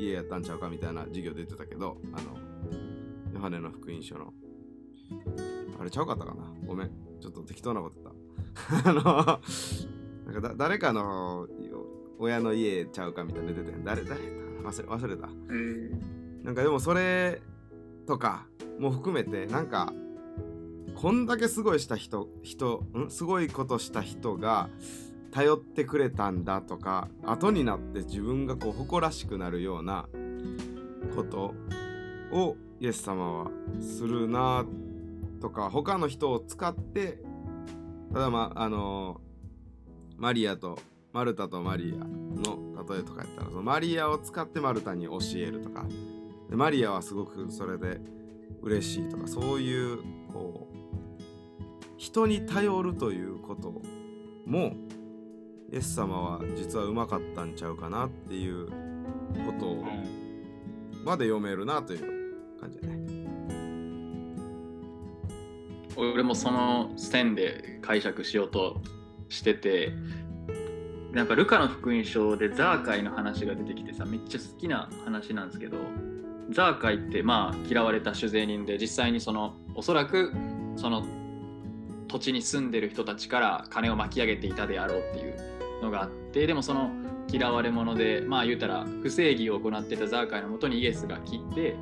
家やったんちゃうかみたいな授業で言ってたけどあのヨハネの福音書の。あれちゃうかったかな？ごめん。ちょっと適当なこと言った。[LAUGHS] あのなんかだ誰かの親の家ちゃうかみたいなの出てたやん。誰誰忘れ忘れた。えーなんかでもそれとかも含めてなんかこんだけすごいした人人ん？すごいことした人が頼ってくれたんだとか後になって自分がこう誇らしくなるようなことをイエス様はするなとか他の人を使ってただまああのマリアとマルタとマリアの例えとかやったらそのマリアを使ってマルタに教えるとか。でマリアはすごくそれで嬉しいとかそういうこう人に頼るということもイエス様は実はうまかったんちゃうかなっていうことをまで読めるなという感じだね。俺もその線で解釈しようとしててなんかルカの福音書でザーカイの話が出てきてさめっちゃ好きな話なんですけどザーカイってまあ嫌われた酒税人で実際にそのおそらくその土地に住んでる人たちから金を巻き上げていたであろうっていうのがあってでもその嫌われ者でまあ言うたら不正義を行ってたザーカイのもとにイエスが来て、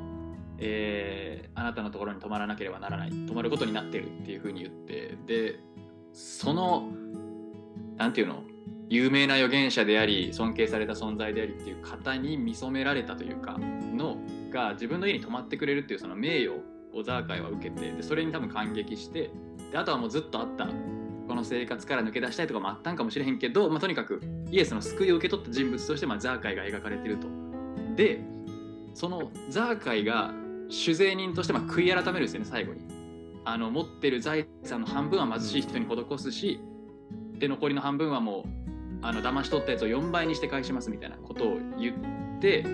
えーあなたのところに泊まらなければならない泊まることになってるっていうふうに言ってでそのなんていうの有名な預言者であり尊敬された存在でありっていう方に見初められたというかのが自分の家に泊まってくれるっていうその名誉をザーカイは受けてでそれに多分感激してであとはもうずっとあったこの生活から抜け出したいとかもあったんかもしれへんけど、まあ、とにかくイエスの救いを受け取った人物として、まあ、ザーカイが描かれてると。でそのザーカイが酒税人としてまあ悔い改めるんですよね最後に。あの持ってる財産の半分は貧しい人に施すし、で残りの半分はもうあの騙し取ったやつを4倍にして返しますみたいなことを言って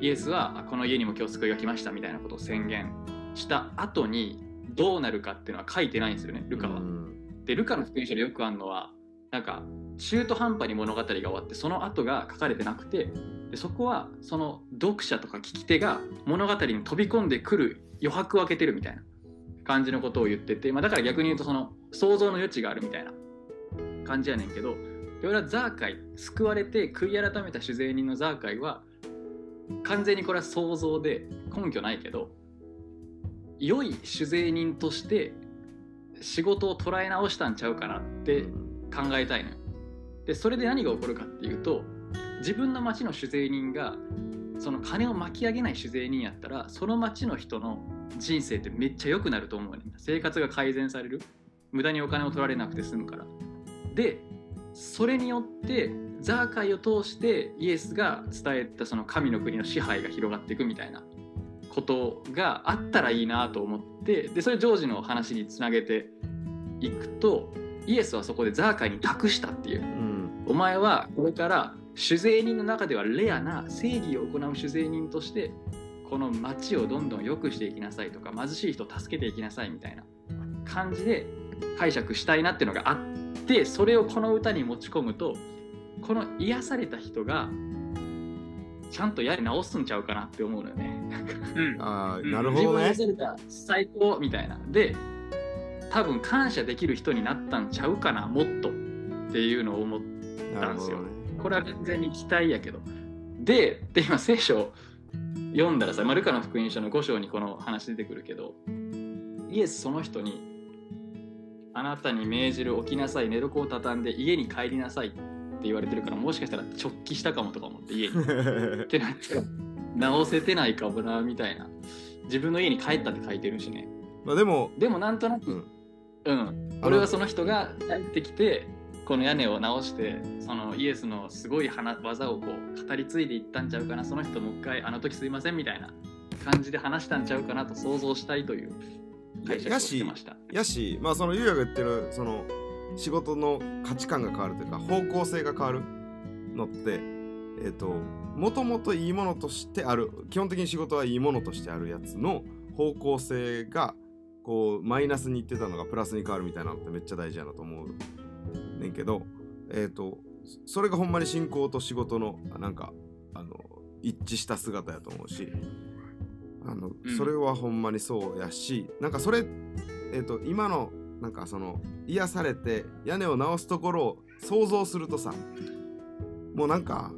イエスはあこの家にも今日救いが来ましたみたいなことを宣言した後にどうなるかっていうのは書いてないんですよねルカは。うんでルカの福音書でよくあるのはなんか中途半端に物語が終わってその後が書かれてなくてでそこはその読者とか聞き手が物語に飛び込んでくる余白を空けてるみたいな感じのことを言ってて、まあ、だから逆に言うとその想像の余地があるみたいな感じやねんけどで俺はザーカイ救われて悔い改めた酒税人のザーカイは完全にこれは想像で根拠ないけど良い酒税人として仕事を捉え直したんちゃうかなって考えたいのよ。でそれで何が起こるかっていうと自分の町の酒税人がその金を巻き上げない酒税人やったらその町の人の人生ってめっちゃ良くなると思うねん生活が改善される無駄にお金を取られなくて済むから。でそれによってザーカイを通してイエスが伝えたその神の国の支配が広がっていくみたいなことがあったらいいなと思ってでそれジョージの話につなげていくとイエスはそこでザーカイに託したっていう。うん。お前はこれから酒税人の中ではレアな正義を行う酒税人としてこの町をどんどん良くしていきなさいとか貧しい人を助けていきなさいみたいな。感じで解釈したいなっていうのがあってそれをこの歌に持ち込むとこの癒された人がちゃんとやり直すんちゃうかなって思うのよね。うん。あなるほどね。自分が癒された最高みたいな。で多分感謝できる人になったんちゃうかなもっとっていうのを思ってなるほどね。これは完全に期待やけど。でで今聖書を読んだらさ、まあ、ルカの福音書の5章にこの話出てくるけどイエスその人にあなたに命じる起きなさい寝床を畳んで家に帰りなさいって言われてるからもしかしたら直帰したかもとか思って家に。[LAUGHS] ってなって直せてないかもなみたいな。自分の家に帰ったって書いてるしね。まあでもでもなんとなくうんうん、俺はその人が帰ってきてこの屋根を直してそのイエスのすごい話技をこう語り継いでいったんちゃうかなその人もう一回あの時すいませんみたいな感じで話したんちゃうかなと想像したいという解釈をしてました。やしまあそのゆうやが言ってるその仕事の価値観が変わるというか方向性が変わるのってえっ、ともともといいものとしてある基本的に仕事はいいものとしてあるやつの方向性がこうマイナスにいってたのがプラスに変わるみたいなのってめっちゃ大事やなと思うねんけどえっ、とそれがほんまに信仰と仕事のなんかあの一致した姿やと思うしあの、うん。それはほんまにそうやしなんかそれえっ、と今のなんかその癒されて屋根を直すところを想像するとさもうなんか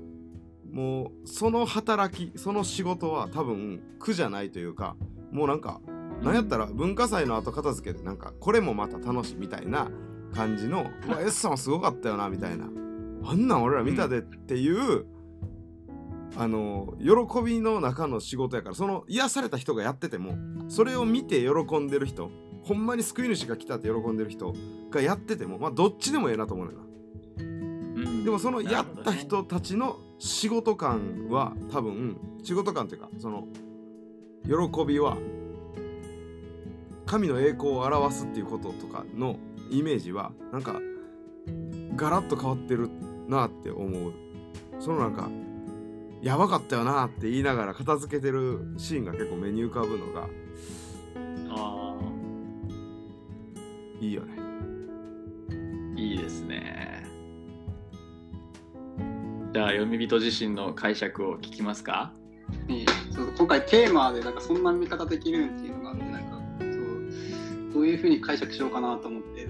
もうその働きその仕事は多分苦じゃないというかもうなんかなんやったら文化祭の後片付けでなんかこれもまた楽しいみたいな感じの「うわ S さんはすごかったよな」みたいな。あんなん俺ら見たでっていう、あの喜びの中の仕事やからその癒された人がやっててもそれを見て喜んでる人ほんまに救い主が来たって喜んでる人がやっててもまあどっちでもええなと思うねんな。うん。でもそのやった人たちの仕事感は多分仕事感というかその喜びは神の栄光を表すっていうこととかのイメージはなんかガラッと変わってるなって思う。そのなんかやばかったよなって言いながら片付けてるシーンが結構目に浮かぶのがあいいよね。あいいですね。じゃあ読み人自身の解釈を聞きますか？いいそう今回テーマでなんかそんな見方できるんっていうどういうふうに解釈しようかなと思って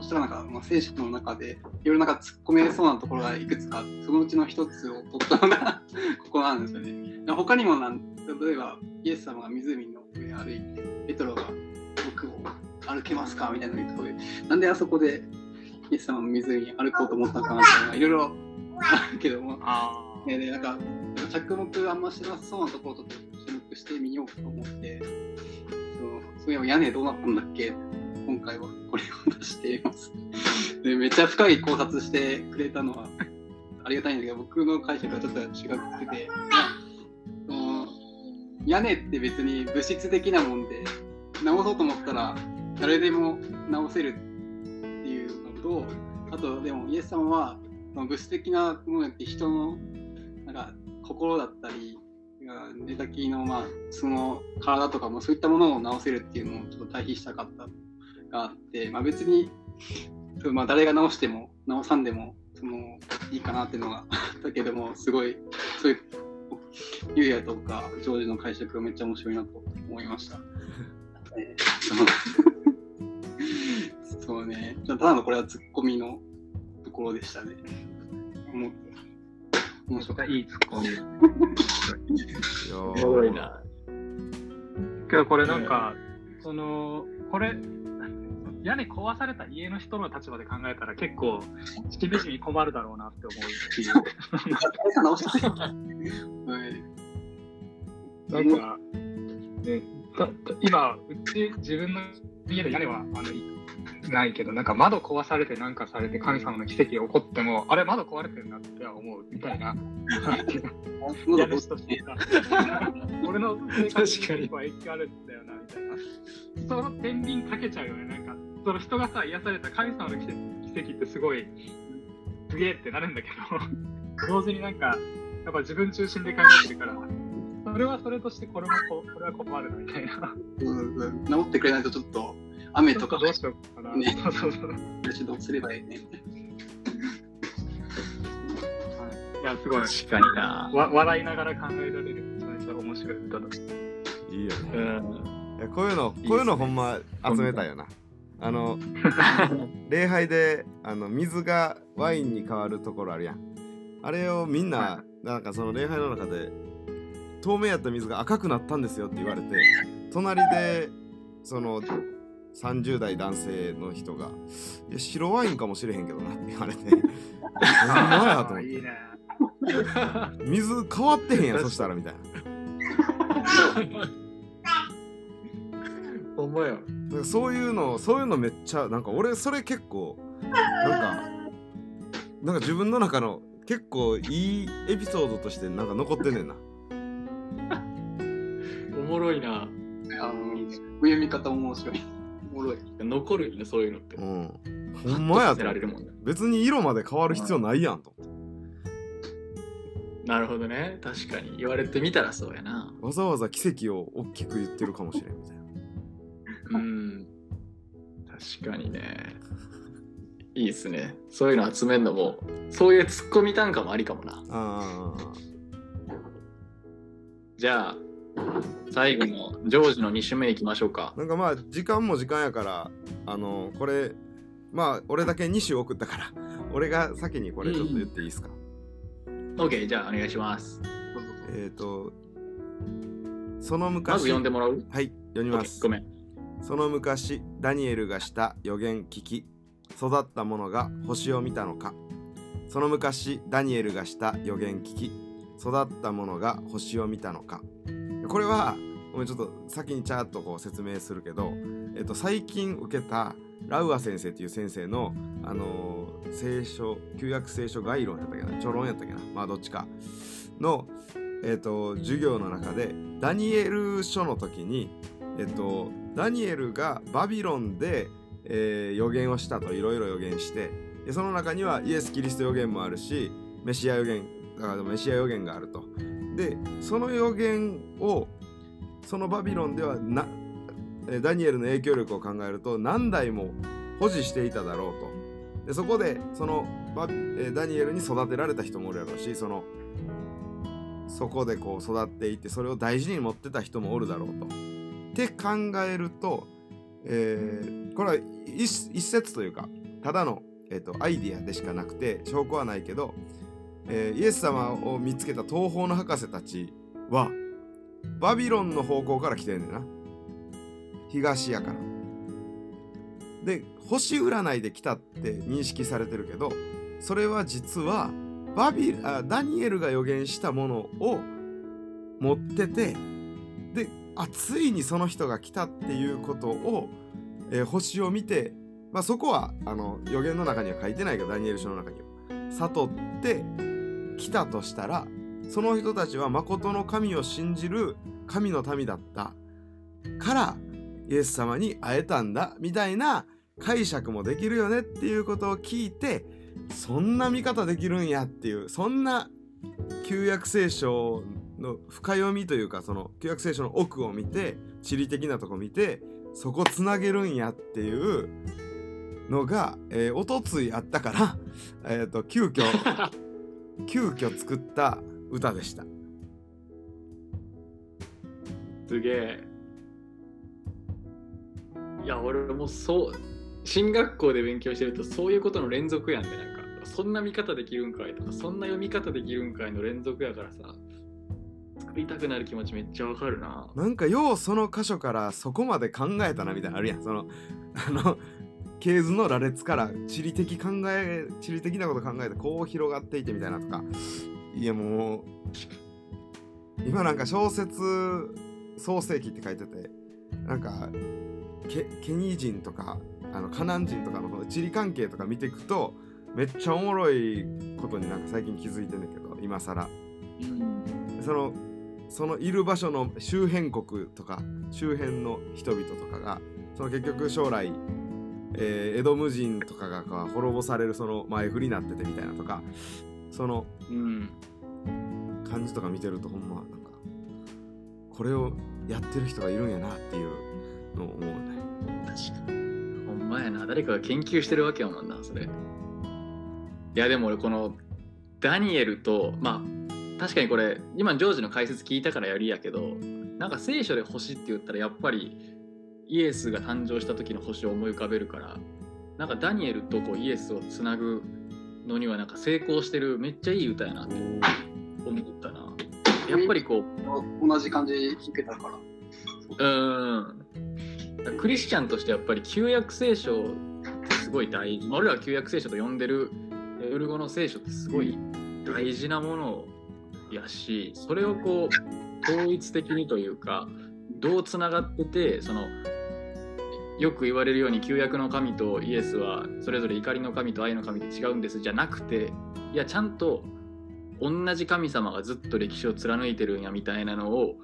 そしたらなんか、まあ、聖書の中でいろいろなんか突っ込めそうなところがいくつかそのうちの一つを取ったのが [LAUGHS] ここなんですよね。他にもなん例えばイエス様が湖の上歩いてペトロが僕を歩けますかみたいなのでなんであそこでイエス様の湖に歩こうと思ったのかなっていろいろあるけどもでなんか着目あんましてなさそうなところと注目してみようと思ってそういえば屋根どうなったんだっけ？今回はこれを出しています。[LAUGHS] でめっちゃ深い考察してくれたのはありがたいんだけど僕の解釈はちょっと違って。て、その屋根って別に物質的なもんで直そうと思ったら誰でも直せるっていうのとあとでもイエス様はその物質的なものって人のなんか心だったり寝たきりのまあその体とかもそういったものを治せるっていうのをちょっと対比したかったがあって、まあ、別にまあ誰が治しても治さんでもそのいいかなっていうのがあったけどもすごいそういうゆうやとかジョージの解釈がめっちゃ面白いなと思いました。[LAUGHS] そうね、ただのこれはツッコミのところでしたね。思って面白かったあいいツッコミいやおーもろいな。けどこれなんか、そのこれ屋根壊された家の人の立場で考えたら結構しみじみ困るだろうなって思うっていう。直した。い。はい。なんか、ね、た今うち自分の家で屋根はあのいないけどなんか窓壊されてなんかされて神様の奇跡が起こってもあれ窓壊れてるなっては思うみたいな。俺の生活に結構影響あるんだよなみたいな。その天秤かけちゃうよねなんか。その人がさ癒された神様の奇跡奇跡ってすごいすげえってなるんだけど。同時になんかやっぱ自分中心で考えてるからそれはそれとしてこれもここれは困るなみたいな。治ってくれないとちょっと雨とかどうしようかな、ね。そうそうそうどうすればいいね。い。やすごい。確かにな。わ笑いながら考えられる。面白い歌だいいよね。うん。いやこういうのこういうのほんま集めたよな。あの [LAUGHS] 礼拝であの水がワインに変わるところあるやん。あれをみんななんかその礼拝の中で透明やった水が赤くなったんですよって言われて隣でその30代男性の人が「いや白ワインかもしれへんけどな」って言われて「[LAUGHS] ほんまや」と思って。いいね水変わってへんやんそしたらみたいな。[LAUGHS] ほんまや。なんかそういうのそういうのめっちゃなんか俺それ結構なんかなんか自分の中の結構いいエピソードとしてなんか残ってんねんな。おもろいな。あの、こういう見方も面白い。おもろい。残るよねそういうのって。うん。ほんまやせと思ってられるもんね。別に色まで変わる必要ないやんと。なるほどね。確かに。言われてみたらそうやな。わざわざ奇跡を大きく言ってるかもしれんみたいな。うん。確かにね。いいですね。そういうの集めるのもそういうツッコミ単価もありかもな。あじゃあ最後のジョージの2種目いきましょうか。ーなんかまあ時間も時間やからあのこれまあ俺だけ2種送ったから [LAUGHS] 俺が先にこれちょっと言っていいですか、OK じゃあお願いします。えっ、ー、とその昔まず読んでもらう？はい読みます。ごめん。その昔ダニエルがした予言聞き育った者が星を見たのか。その昔ダニエルがした予言聞き育った者が星を見たのかこれはごめんちょっと先にチャーッとこう説明するけど、えっと、最近受けたラウア先生っていう先生の、あのー聖書旧約聖書概論やったっけな？ちょ論やったっけな？まあどっちか。の、えっと授業の中でダニエル書の時に、えっとダニエルがバビロンで、えー予言をしたといろいろ予言してでその中にはイエス・キリスト予言もあるしメシア予言だからメシア予言があると。でその予言をそのバビロンではなダニエルの影響力を考えると何代も保持していただろうと。でそこでその、ダニエルに育てられた人もおるやろうしそのそこでこう育っていてそれを大事に持ってた人もおるだろうと。って考えると、えーこれは一説というかただの、えー、とアイディアでしかなくて証拠はないけど、えーイエス様を見つけた東方の博士たちはバビロンの方向から来てんねんな。東やから。で星占いで来たって認識されてるけどそれは実はバビあダニエルが予言したものを持っててであついにその人が来たっていうことを、えー星を見て、まあ、そこはあの予言の中には書いてないけどダニエル書の中には。悟って来たとしたらその人たちは誠の神を信じる神の民だった。からイエス様に会えたんだみたいな解釈もできるよねっていうことを聞いてそんな見方できるんやっていうそんな旧約聖書の深読みというかその旧約聖書の奥を見て地理的なとこ見てそこつなげるんやっていうのが、えー、おとついあったから、えー、と急遽急遽作った歌でした。すげえ。いや、俺もそう、進学校で勉強してるとそういうことの連続やんね、なんか。そんな見方できるんかいとか、そんな読み方できるんかいの連続やからさ、作りたくなる気持ちめっちゃわかるな。なんかようその箇所からそこまで考えたなみたいなのあるやんそのあの系図の羅列から地理的考え地理的なこと考えてこう広がっていてみたいなとかいやもう今なんか小説創世記って書いててなんかケケニー人とかあのカナン人とかのこの地理関係とか見ていくとめっちゃおもろいことになんか最近気づいてんだけど今更うん。そのそのいる場所の周辺国とか周辺の人々とかがその結局将来、えーエドム人とかが滅ぼされるその前振りになっててみたいなとかそのうん。感じとか見てるとほんまなんかこれをやってる人がいるんやなっていうのを思うね。確かに。ほんまやな。誰かが研究してるわけやもんな、それ。いや、でも俺、このダニエルと、まあ、確かにこれ、今、ジョージの解説聞いたからやりやけど、なんか聖書で星って言ったら、やっぱりイエスが誕生した時の星を思い浮かべるから、なんかダニエルとこうイエスをつなぐのには、なんか成功してる、めっちゃいい歌やなって思ったな。やっぱりこう、同じ感じ受けたから。うーん。クリスチャンとしてやっぱり旧約聖書ってすごい大事。俺らは旧約聖書と呼んでるエウル語の聖書ってすごい大事なものやし、それをこう統一的にというか、どうつながってて、そのよく言われるように旧約の神とイエスはそれぞれ怒りの神と愛の神で違うんですじゃなくて、いやちゃんと同じ神様がずっと歴史を貫いてるんやみたいなのを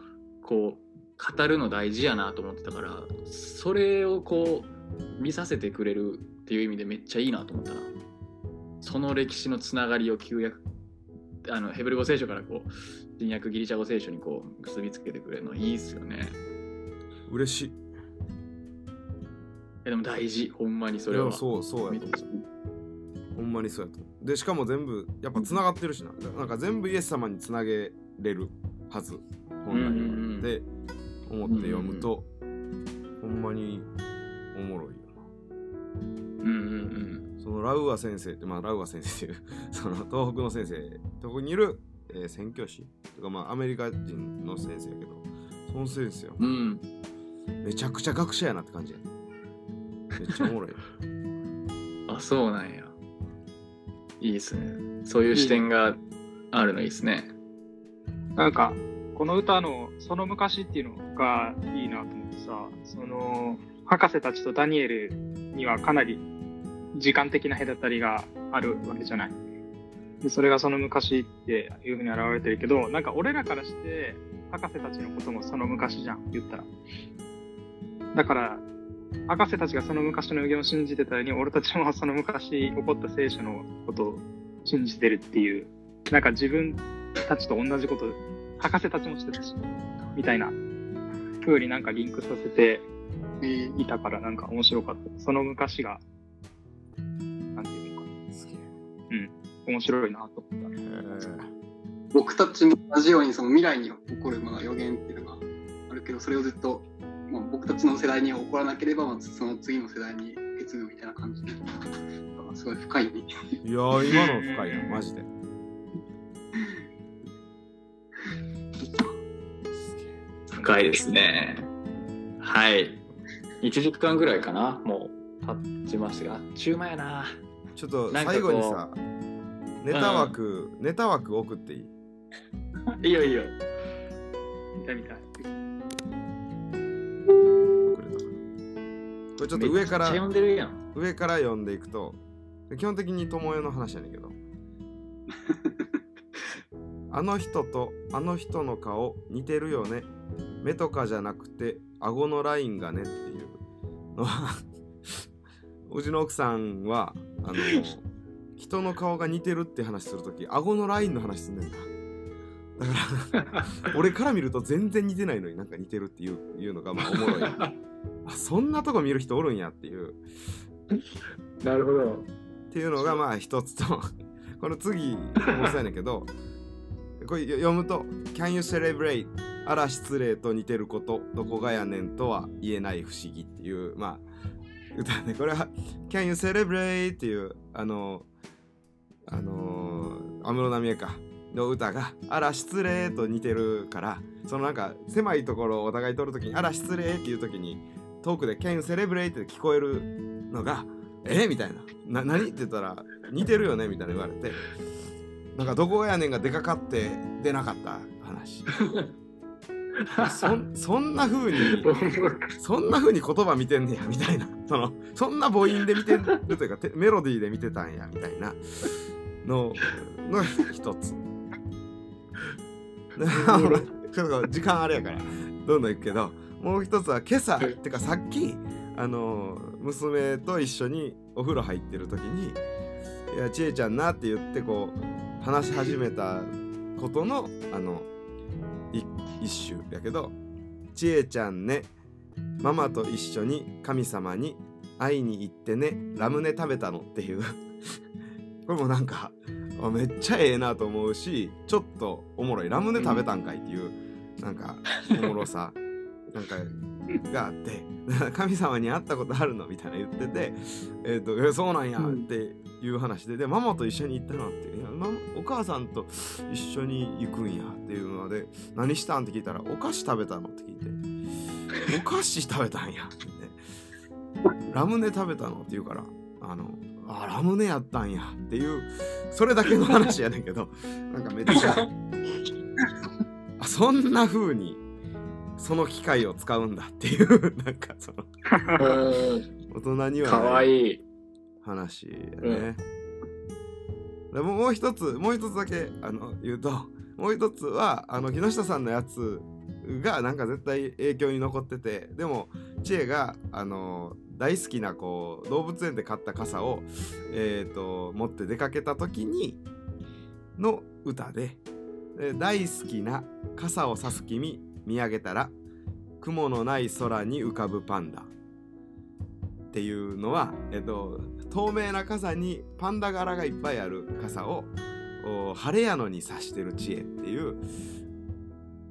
こう語るの大事やなと思ってたからそれをこう見させてくれるっていう意味でめっちゃいいなと思ったな。その歴史のつながりを旧約あのヘブル語聖書からこう新約ギリシャ語聖書にこう結びつけてくれるのいいっすよね嬉しい。えでも大事ほんまにそれはそうそうやと。ほんまにそうやと。でしかも全部やっぱつながってるしな。なんか全部イエス様につなげれるはず。本来は。うんうんうんで思って読むと、ほんまにおもろいようんうんな。そのラウア先生ってまあラウア先生っていう [LAUGHS] その東北の先生東北にいる、えー宣教師とかまあアメリカ人の先生やけどその先生はうんうんめちゃくちゃ学者やなって感じや。めっちゃおもろい。[LAUGHS] あそうなんやいいですね。そういう視点があるのいいですね。なんか、この歌のその昔っていうのがいいなと思ってさ、その、博士たちとダニエルにはかなり時間的な隔たりがあるわけじゃない。でそれがその昔っていうふうに表れてるけど、なんか俺らからして、博士たちのこともその昔じゃん、言ったら。だから、博士たちがその昔の予言を信じてたように、俺たちもその昔起こった聖書のことを信じてるっていう、なんか自分たちと同じこと、博士たちもしてたし、みたいな風になんかリンクさせてえーいたから、なんか面白かった。その昔が、なんていうのかすげえ面白いなと思った。へー僕たちも同じようにその未来に起こるまあ予言っていうのがあるけどそれをずっと、まあ、僕たちの世代には起こらなければまあその次の世代に受け継ぐみたいな感じですごい深いね。いやー今の深いなマジで。深いですね。はい。1時間ぐらいかなもう経ちましたが、あっちゅう間やな。ちょっと最後にさネタ枠、ネタ枠送っていい？いいよいいよ。見た。い見た。これちょっと上からめっちゃ読んでるやん。上から読んでいくと基本的に友よの話やねんけど。[LAUGHS] あの人とあの人の顔似てるよね。目とかじゃなくて顎のラインがねっていう。のはうちの奥さんはあの人の顔が似てるって話するとき顎のラインの話すんねんだだから [LAUGHS] 俺から見ると全然似てないのになんか似てるっていういうのがまあおもろい。[LAUGHS] あそんなとこ見る人おるんやっていう。なるほど。っていうのがまあ一つと [LAUGHS] この次もそうやねんけどこれ読むと「Can you celebrate? あら失礼と似てることどこがやねんとは言えない不思議」っていうまあ歌ねこれは「Can you celebrate」っていうあのあの安室奈美恵かの歌が「あら失礼」と似てるからそのなんか狭いところをお互い通るときに「あら失礼」っていうときに遠くで「Can you celebrate」って聞こえるのが「えみたいな「な何?」って言ったら「似てるよね」みたいな言われてなんかどこやねんがでかかって出なかった話 [LAUGHS] そんそんな風に [LAUGHS] そんな風に言葉見てんねやみたいな。そのそんな母音で見てるというかてメロディーで見てたんやみたいな。のの一つ。[LAUGHS] で [LAUGHS] ちょっと時間あれやからどんどんいくけどもう一つは今朝てかさっきあの娘と一緒にお風呂入ってる時に「いやちえちゃんな」って言ってこう話し始めたことのあのい一首やけど「ちえちゃんねママと一緒に神様に会いに行ってねラムネ食べたの」っていう。[LAUGHS] これもなんかめっちゃええなと思うしちょっとおもろい。ラムネ食べたんかいっていうなんかおもろさ。[LAUGHS] なんかがあって [LAUGHS] 神様に会ったことあるのみたいな言っててえっ、とえそうなんやっていう話ででママと一緒に行ったのっていやママお母さんと一緒に行くんやっていうので何したんって聞いたらお菓子食べたのって聞いてお菓子食べたんやってラムネ食べたのって言うからあのあラムネやったんやっていうそれだけの話やねんけどなんかめっちゃあそんな風にその機械を使うんだっていうなんかその大人にはかわいい。話やね、でももう一つもう一つだけあの言うと [LAUGHS] もう一つはあの木下さんのやつがなんか絶対影響に残っててでも知恵があの大好きなこう動物園で買った傘を、えー、と持って出かけた時にの歌でで大好きな傘を差す君見上げたら雲のない空に浮かぶパンダっていうのは、えっと、透明な傘にパンダ柄がいっぱいある傘をお晴れやのに差してる知恵っていう。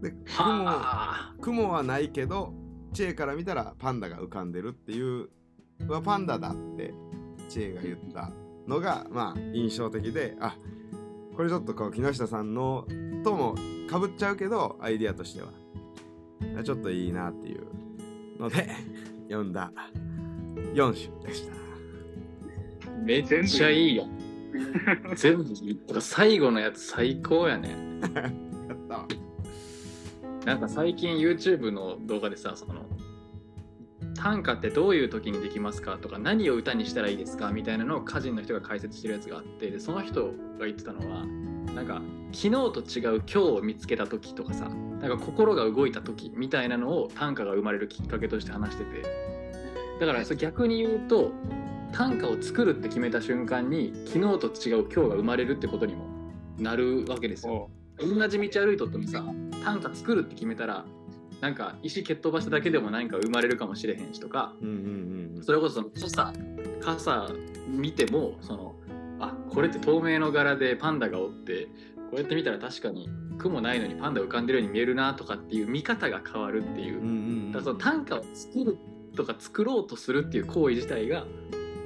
で雲は雲はないけど知恵から見たらパンダが浮かんでるっていうはパンダだって知恵が言ったのがまあ印象的であこれちょっとこう木下さんのともかぶっちゃうけどアイディアとしては。ちょっといいなっていうので [LAUGHS] 読んだ4種でした。めっちゃいいよ。[LAUGHS] 全部最後のやつ最高やね。やった。なんか最近 YouTube の動画でさその短歌ってどういう時にできますかとか何を歌にしたらいいですかみたいなのを歌人の人が解説してるやつがあってでその人が言ってたのはなんか昨日と違う今日を見つけた時とかさなんか心が動いた時みたいなのを短歌が生まれるきっかけとして話してて。だからそれ逆に言うと短歌を作るって決めた瞬間に昨日と違う今日が生まれるってことにもなるわけですよ。同じ道歩いとってもさ短歌作るって決めたらなんか石蹴っ飛ばしただけでも何か生まれるかもしれへんしとかうんうんうんそれこそその傘傘見てもそのあこれって透明の柄でパンダがおってこうやって見たら確かに雲ないのにパンダ浮かんでるように見えるなとかっていう見方が変わるっていううんうんうん。だからその短歌を作るとか作ろうとするっていう行為自体が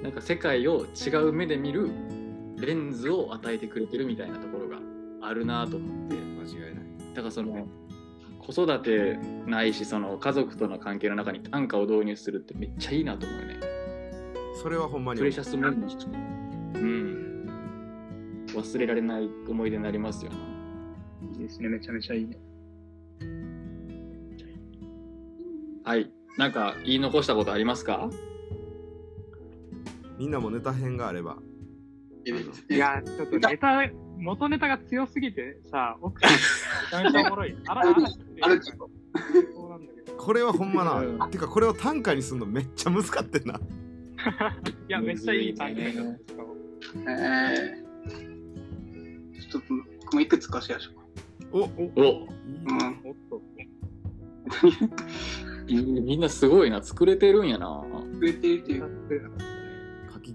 なんか世界を違う目で見るレンズを与えてくれてるみたいなところがあるなと思って。間違いない。だからその子育てないしその家族との関係の中に短歌を導入するってめっちゃいいなと思うよね。それはほんまにプレシャスモメントうん。忘れられない思い出になりますよね。いいですね、めちゃめちゃいいね。はい。なんか言い残したことありますか？みんなもネタ編があれば。いいや、ちょっとネタ、元ネタが強すぎてさ、奥さんめちゃめちゃおもろい。[LAUGHS] あら、あら、あるけどそうなん。だけど。これはほんまうん。なてかこれを短歌にするのめっちゃ難かってんな。[LAUGHS] いや、めっちゃいいタイミングだえー、ちょっと僕もいくつかシェアしようか。お。お。おうん。おっと。[LAUGHS] いみんなすごいな。作れてるんやな。増えてるっていう書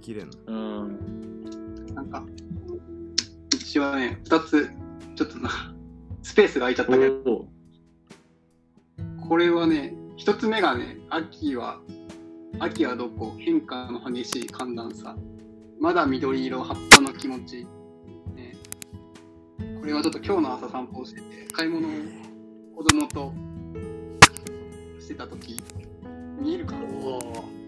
ききれんのうんなんか、一応ね、二つ、ちょっとな、スペースが空いちゃったけど、これはね、一つ目がね、秋は、秋はどこ変化の激しい寒暖差。まだ緑色葉っぱの気持ち。ね、これはちょっと今日の朝散歩をしてて、買い物を子供としてた時見えるかな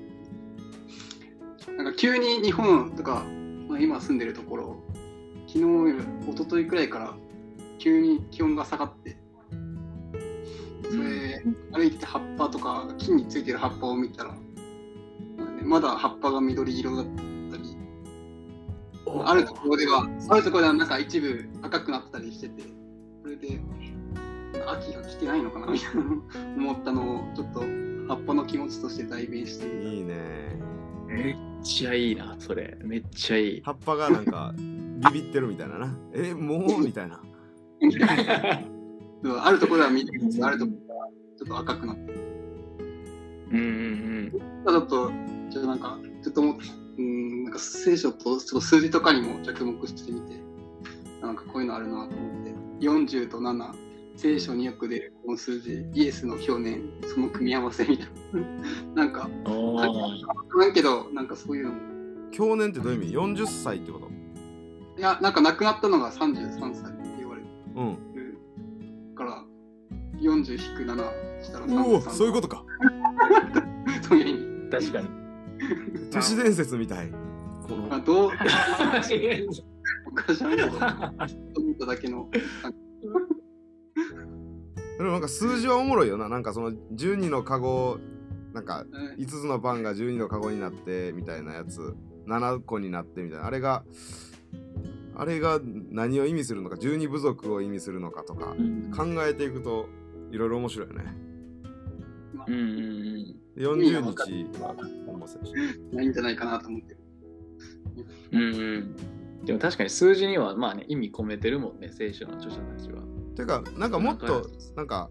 なんか急に日本とか、まあ、今住んでるところ、昨日より一昨日くらいから急に気温が下がって、それ、歩いてて葉っぱとか木についてる葉っぱを見たら、まあねまだ葉っぱが緑色だったり、あるところでは、あるところではなんか一部赤くなったりしてて、それで、秋が来てないのかなみたいな思ったのを、ちょっと葉っぱの気持ちとして代弁してみた。いいね。めっちゃいいなそれ。めっちゃいい。葉っぱがなんかビビってるみたいなな。えもう？みたいな。[LAUGHS] あるところでは緑あるところではちょっと赤くなって。うんうんちょっと、ちょっとなんか、ちょっともう、うん、なんか聖書とちょっと数字とかにも着目してみて、なんかこういうのあるなと思って、40と7、聖書によく出るこの数字、イエスの表年、その組み合わせみたいな。[LAUGHS] なんか、なんーなんけど、なんかそういうのも、去年ってどういう意味 ?40 歳ってこと？いや、なんか亡くなったのが33歳って言われうん。るから、40引く7したらうお33。そういうことか。[LAUGHS] そういう意味。確かに。[LAUGHS] 都市伝説みたい。こまあ、のどう、おかしいけど、思っただけの。でもなんか数字はおもろいよな。なんかその12のカゴなんかうん。5つのパンが12のカゴになってみたいなやつ。7個になってみたいな。あれがあれが何を意味するのか12部族を意味するのかとか考えていくといろいろ面白いよね。うんうんうん。で40日はほんまそうやしないんじゃないかなと思ってる。うんうん。でも確かに数字にはまあね意味込めてるもんね聖書の著者たちはてかなんかもっとなんか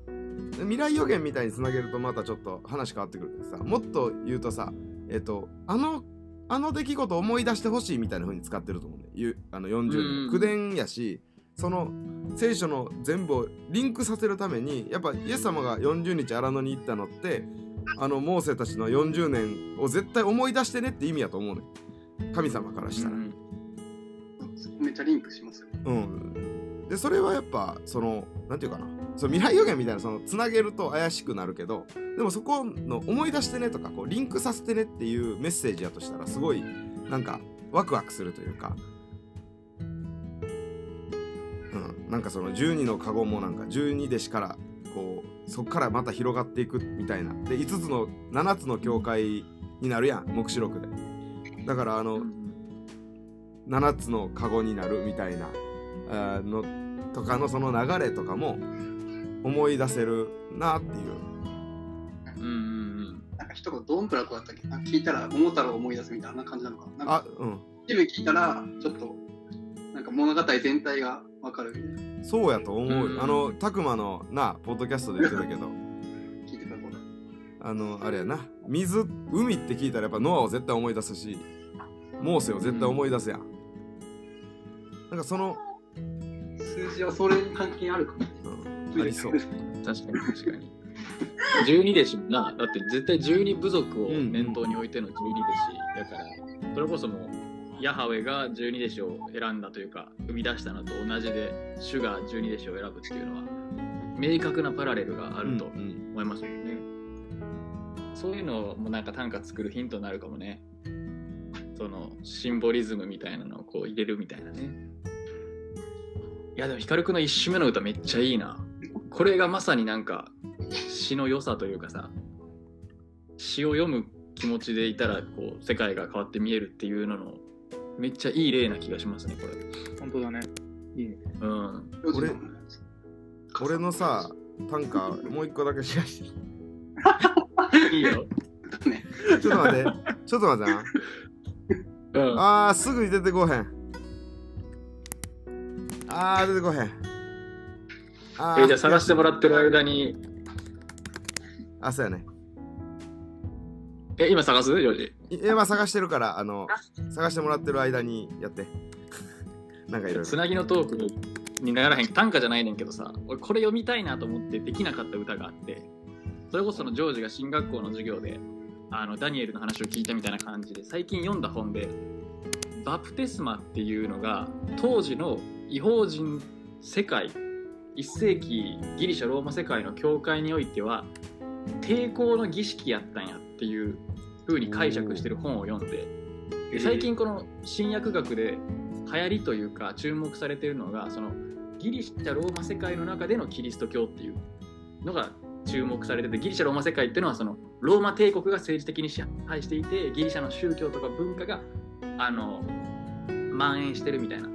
未来予言みたいにつなげるとまたちょっと話変わってくるけどさもっと言うとさえっ、とあのあの出来事を思い出してほしいみたいな風に使ってると思うね。ゆあの40うん年口伝やしその聖書の全部をリンクさせるためにやっぱイエス様が40日荒野に行ったのってあのモーセたちの40年を絶対思い出してねって意味やと思うね。神様からしたら。うんめっちゃリンクしますよ。うん、でそれはやっぱそのなんていうかな。その未来予言みたいなそのつなげると怪しくなるけどでもそこの思い出してねとかこうリンクさせてねっていうメッセージやとしたらすごいなんかワクワクするというか。うん、なんかその12のカゴもなんか12弟子からこうそっからまた広がっていくみたいな。で5つの7つの教会になるやん黙示録で。だからあの7つのカゴになるみたいなあーのとかのその流れとかも思い出せるなっていう。うんうんなんか一言ドンプラコだったっけ聞いたら桃太郎を思い出すみたいな感じなのかな。なんかあうん。一部聞いたらちょっとなんか物語全体がわかるみたいな。そうやと思う、うん。あのたくまのなポッドキャストで言ってたけど。[LAUGHS] 聞いてたこれ。あのあれやな。水海って聞いたらやっぱノアを絶対思い出すしモーセを絶対思い出すやん、なんかその、数字はそれに関係あるかもね。うん、ありそう。確かに確かに。12弟子もな。だって絶対12部族を念頭に置いての12弟子だから、それこそもうヤハウェが12弟子を選んだというか生み出したのと同じで主が12弟子を選ぶっていうのは明確なパラレルがあるとうんうん。思いますよね、そういうのもなんか短歌作るヒントになるかもね。そのシンボリズムみたいなのをこう入れるみたいなねいやでも光くんの一首目の歌めっちゃいいな。これがまさになんか詩の良さというかさ詩を読む気持ちでいたらこう世界が変わって見えるっていうののめっちゃいい例な気がしますねこれ。本当だね。いいね。うん。俺俺のさ短歌もう一個だけシェアして。[LAUGHS] いいよ、ね。[LAUGHS] ちょっと待って。ちょっと待ってな。うん、あーすぐに出てこへんあー出てこへん。あえじゃあ探してもらっってる間に。あそうやね。え今探す？ジョージ。いやまあ探してるからあの探してもらってる間にやって。[LAUGHS] なんかいろいろ。つなぎのトークににならへん。短歌じゃないねんけどさ。俺これ読みたいなと思ってできなかった歌があって。それこそそのジョージが進学校の授業であのダニエルの話を聞いたみたいな感じで最近読んだ本でバプテスマっていうのが当時の違法人世界1世紀ギリシャローマ世界の教会においては抵抗の儀式やったんやっていう風に解釈してる本を読んでで最近この新薬学で流行りというか注目されているのがそのギリシャローマ世界の中でのキリスト教っていうのが注目されててギリシャローマ世界っていうのはそのローマ帝国が政治的に支配していてギリシャの宗教とか文化があの蔓延してるみたいな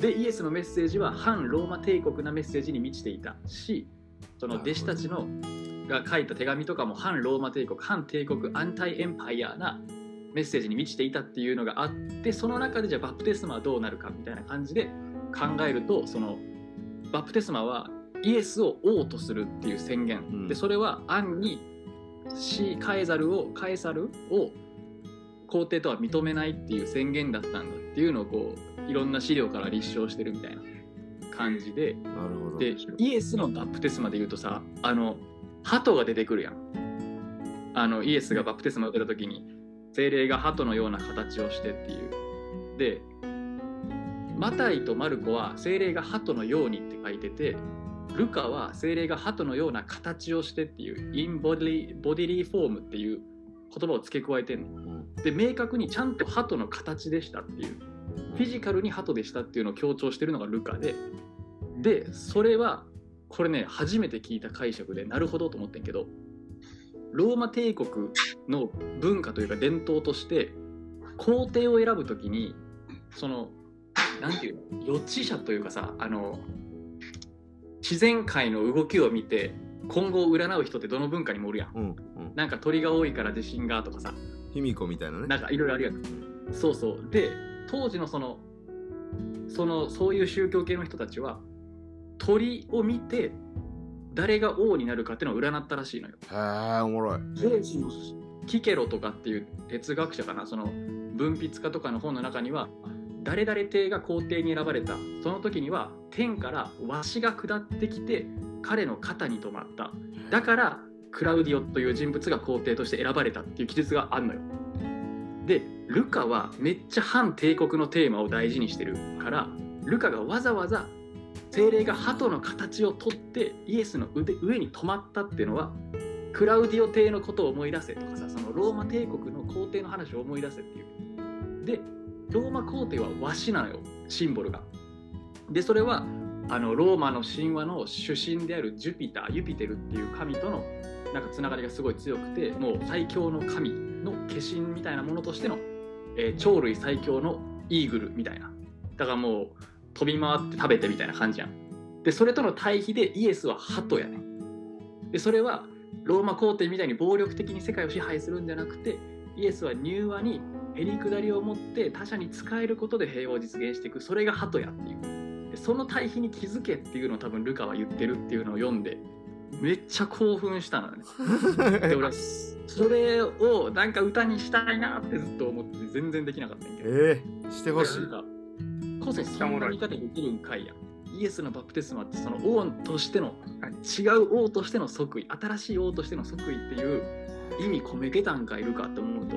でイエスのメッセージは反ローマ帝国なメッセージに満ちていた。しその弟子たちのが書いた手紙とかも反ローマ帝国反帝国アンタイエンパイアなメッセージに満ちていたっていうのがあってその中でじゃあバプテスマはどうなるかみたいな感じで考えるとそのバプテスマはイエスを王とするっていう宣言、うん。でそれは暗にシカエザルをカエサルを皇帝とは認めないっていう宣言だったんだっていうのをこういろんな資料から立証してるみたいな感じで。なるほど。でイエスのバプテスマで言うとさあの鳩が出てくるやん。あのイエスがバプテスマを受けた時に精霊が鳩のような形をしてっていう。でマタイとマルコは精霊が鳩のようにって書いててルカは精霊が鳩のような形をしてっていうインボディボディリーフォームっていう言葉を付け加えてんの。うん。で明確にちゃんと鳩の形でしたっていうフィジカルに鳩でしたっていうのを強調してるのがルカででそれはこれね初めて聞いた解釈でなるほどと思ってんけどローマ帝国の文化というか伝統として皇帝を選ぶときにそのなんていうの予知者というかさあの自然界の動きを見て今後を占う人ってどの文化にもおるやん。うんうん。なんか鳥が多いから地震がとかさ。卑弥呼みたいなね。なんかいろいろあるやん。そうそう。で、当時のその、その、そういう宗教系の人たちは、鳥を見て、誰が王になるかっていうのを占ったらしいのよ。へえおもろいキケロとかっていう哲学者かな、その文筆家とかの本の中には、誰々帝が皇帝に選ばれた。その時には、天からわしが下ってきて、彼の肩に止まった。だから、クラウディオという人物が皇帝として選ばれたっていう記述があるのよ。でルカはめっちゃ反帝国のテーマを大事にしてるからルカがわざわざ精霊が鳩の形をとってイエスの腕上に止まったっていうのはクラウディオ帝のことを思い出せとかさそのローマ帝国の皇帝の話を思い出せっていう。でローマ皇帝はわしなのよシンボルが。でそれはあのローマの神話の主神であるジュピターユピテルっていう神とのなんかつながりがすごい強くてもう最強の神の化身みたいなものとしての、えー鳥類最強のイーグルみたいな。だからもう飛び回って食べてみたいな感じやん。でそれとの対比でイエスは鳩やねでそれはローマ皇帝みたいに暴力的に世界を支配するんじゃなくてイエスは柔和にへりくだりを持って他者に使えることで平和を実現していく。それが鳩やっていう。でその対比に気づけっていうのを多分ルカは言ってるっていうのを読んでめっちゃ興奮したのよね。[LAUGHS] で俺はそれをなんか歌にしたいなってずっと思って全然できなかったんやけど。ええしてほしい。個性そんな見方できるんかいや。んイエスのバプテスマってその王としての違う王としての即位。新しい王としての即位っていう意味込めてたんかいるかと思うと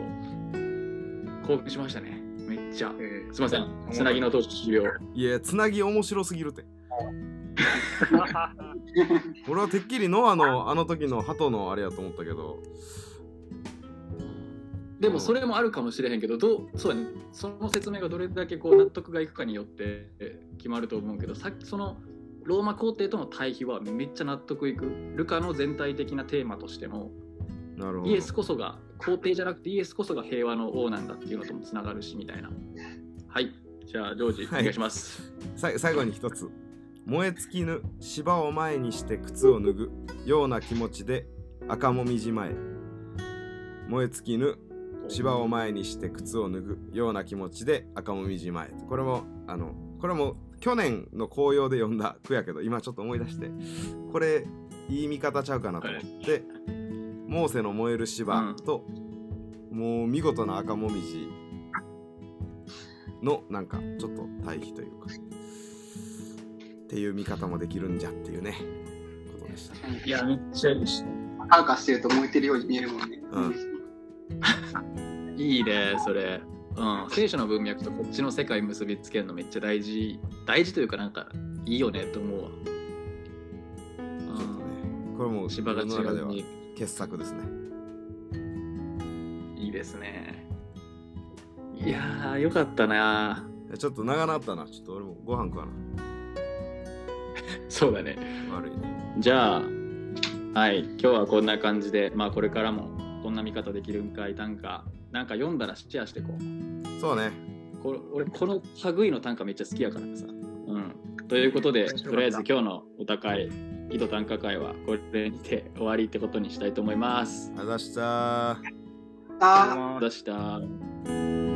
興奮しましたね。めっちゃ。えすいません。つなぎの投手終了いやつなぎ面白すぎるって [LAUGHS] 俺はてっきりノアのあの時の鳩のあれやと思ったけど。でもそれもあるかもしれへんけどどうそうやね。その説明がどれだけこう納得がいくかによって決まると思うけどさっきそのローマ皇帝との対比はめっちゃ納得いくルカの全体的なテーマとしてのなるほど。イエスこそが皇帝じゃなくてイエスこそが平和の王なんだっていうのともつながるしみたいな。はい。じゃあジョージおはい。願いします、さ最後に一つ燃え尽きぬ芝を前にして靴を脱ぐような気持ちで赤もみじまえ。燃え尽きぬ芝を前にして靴を脱ぐような気持ちで赤もみじまえ。これもあのこれも去年の紅葉で読んだ句やけど今ちょっと思い出してこれいい見方ちゃうかなと思って、モーセの燃える芝と、もう見事な赤もみじのなんかちょっと対比というか。っていう見方もできるんじゃっていうねことでした。いやめっちゃいいしカーカしてると燃えてるように見えるもんね。うん。いいねそれ。うん聖書の文脈とこっちの世界結びつけるのめっちゃ大事。大事というかなんかいいよねと思うわ。ちょっとね。これもうん芝が中では傑作ですね。いいですね。いやーよかったなちょっと長なったな。ちょっと俺もご飯食わな [LAUGHS] そうだね。悪いね。じゃあはい今日はこんな感じでまあこれからもこんな見方できるんかい短歌なんか読んだらシェアしてこう。そうね。これ俺この類の短歌めっちゃ好きやからさ。うん。ということでとりあえず今日のお高い井戸短歌会はこれにて終わりってことにしたいと思います。あざしたあ。ー出した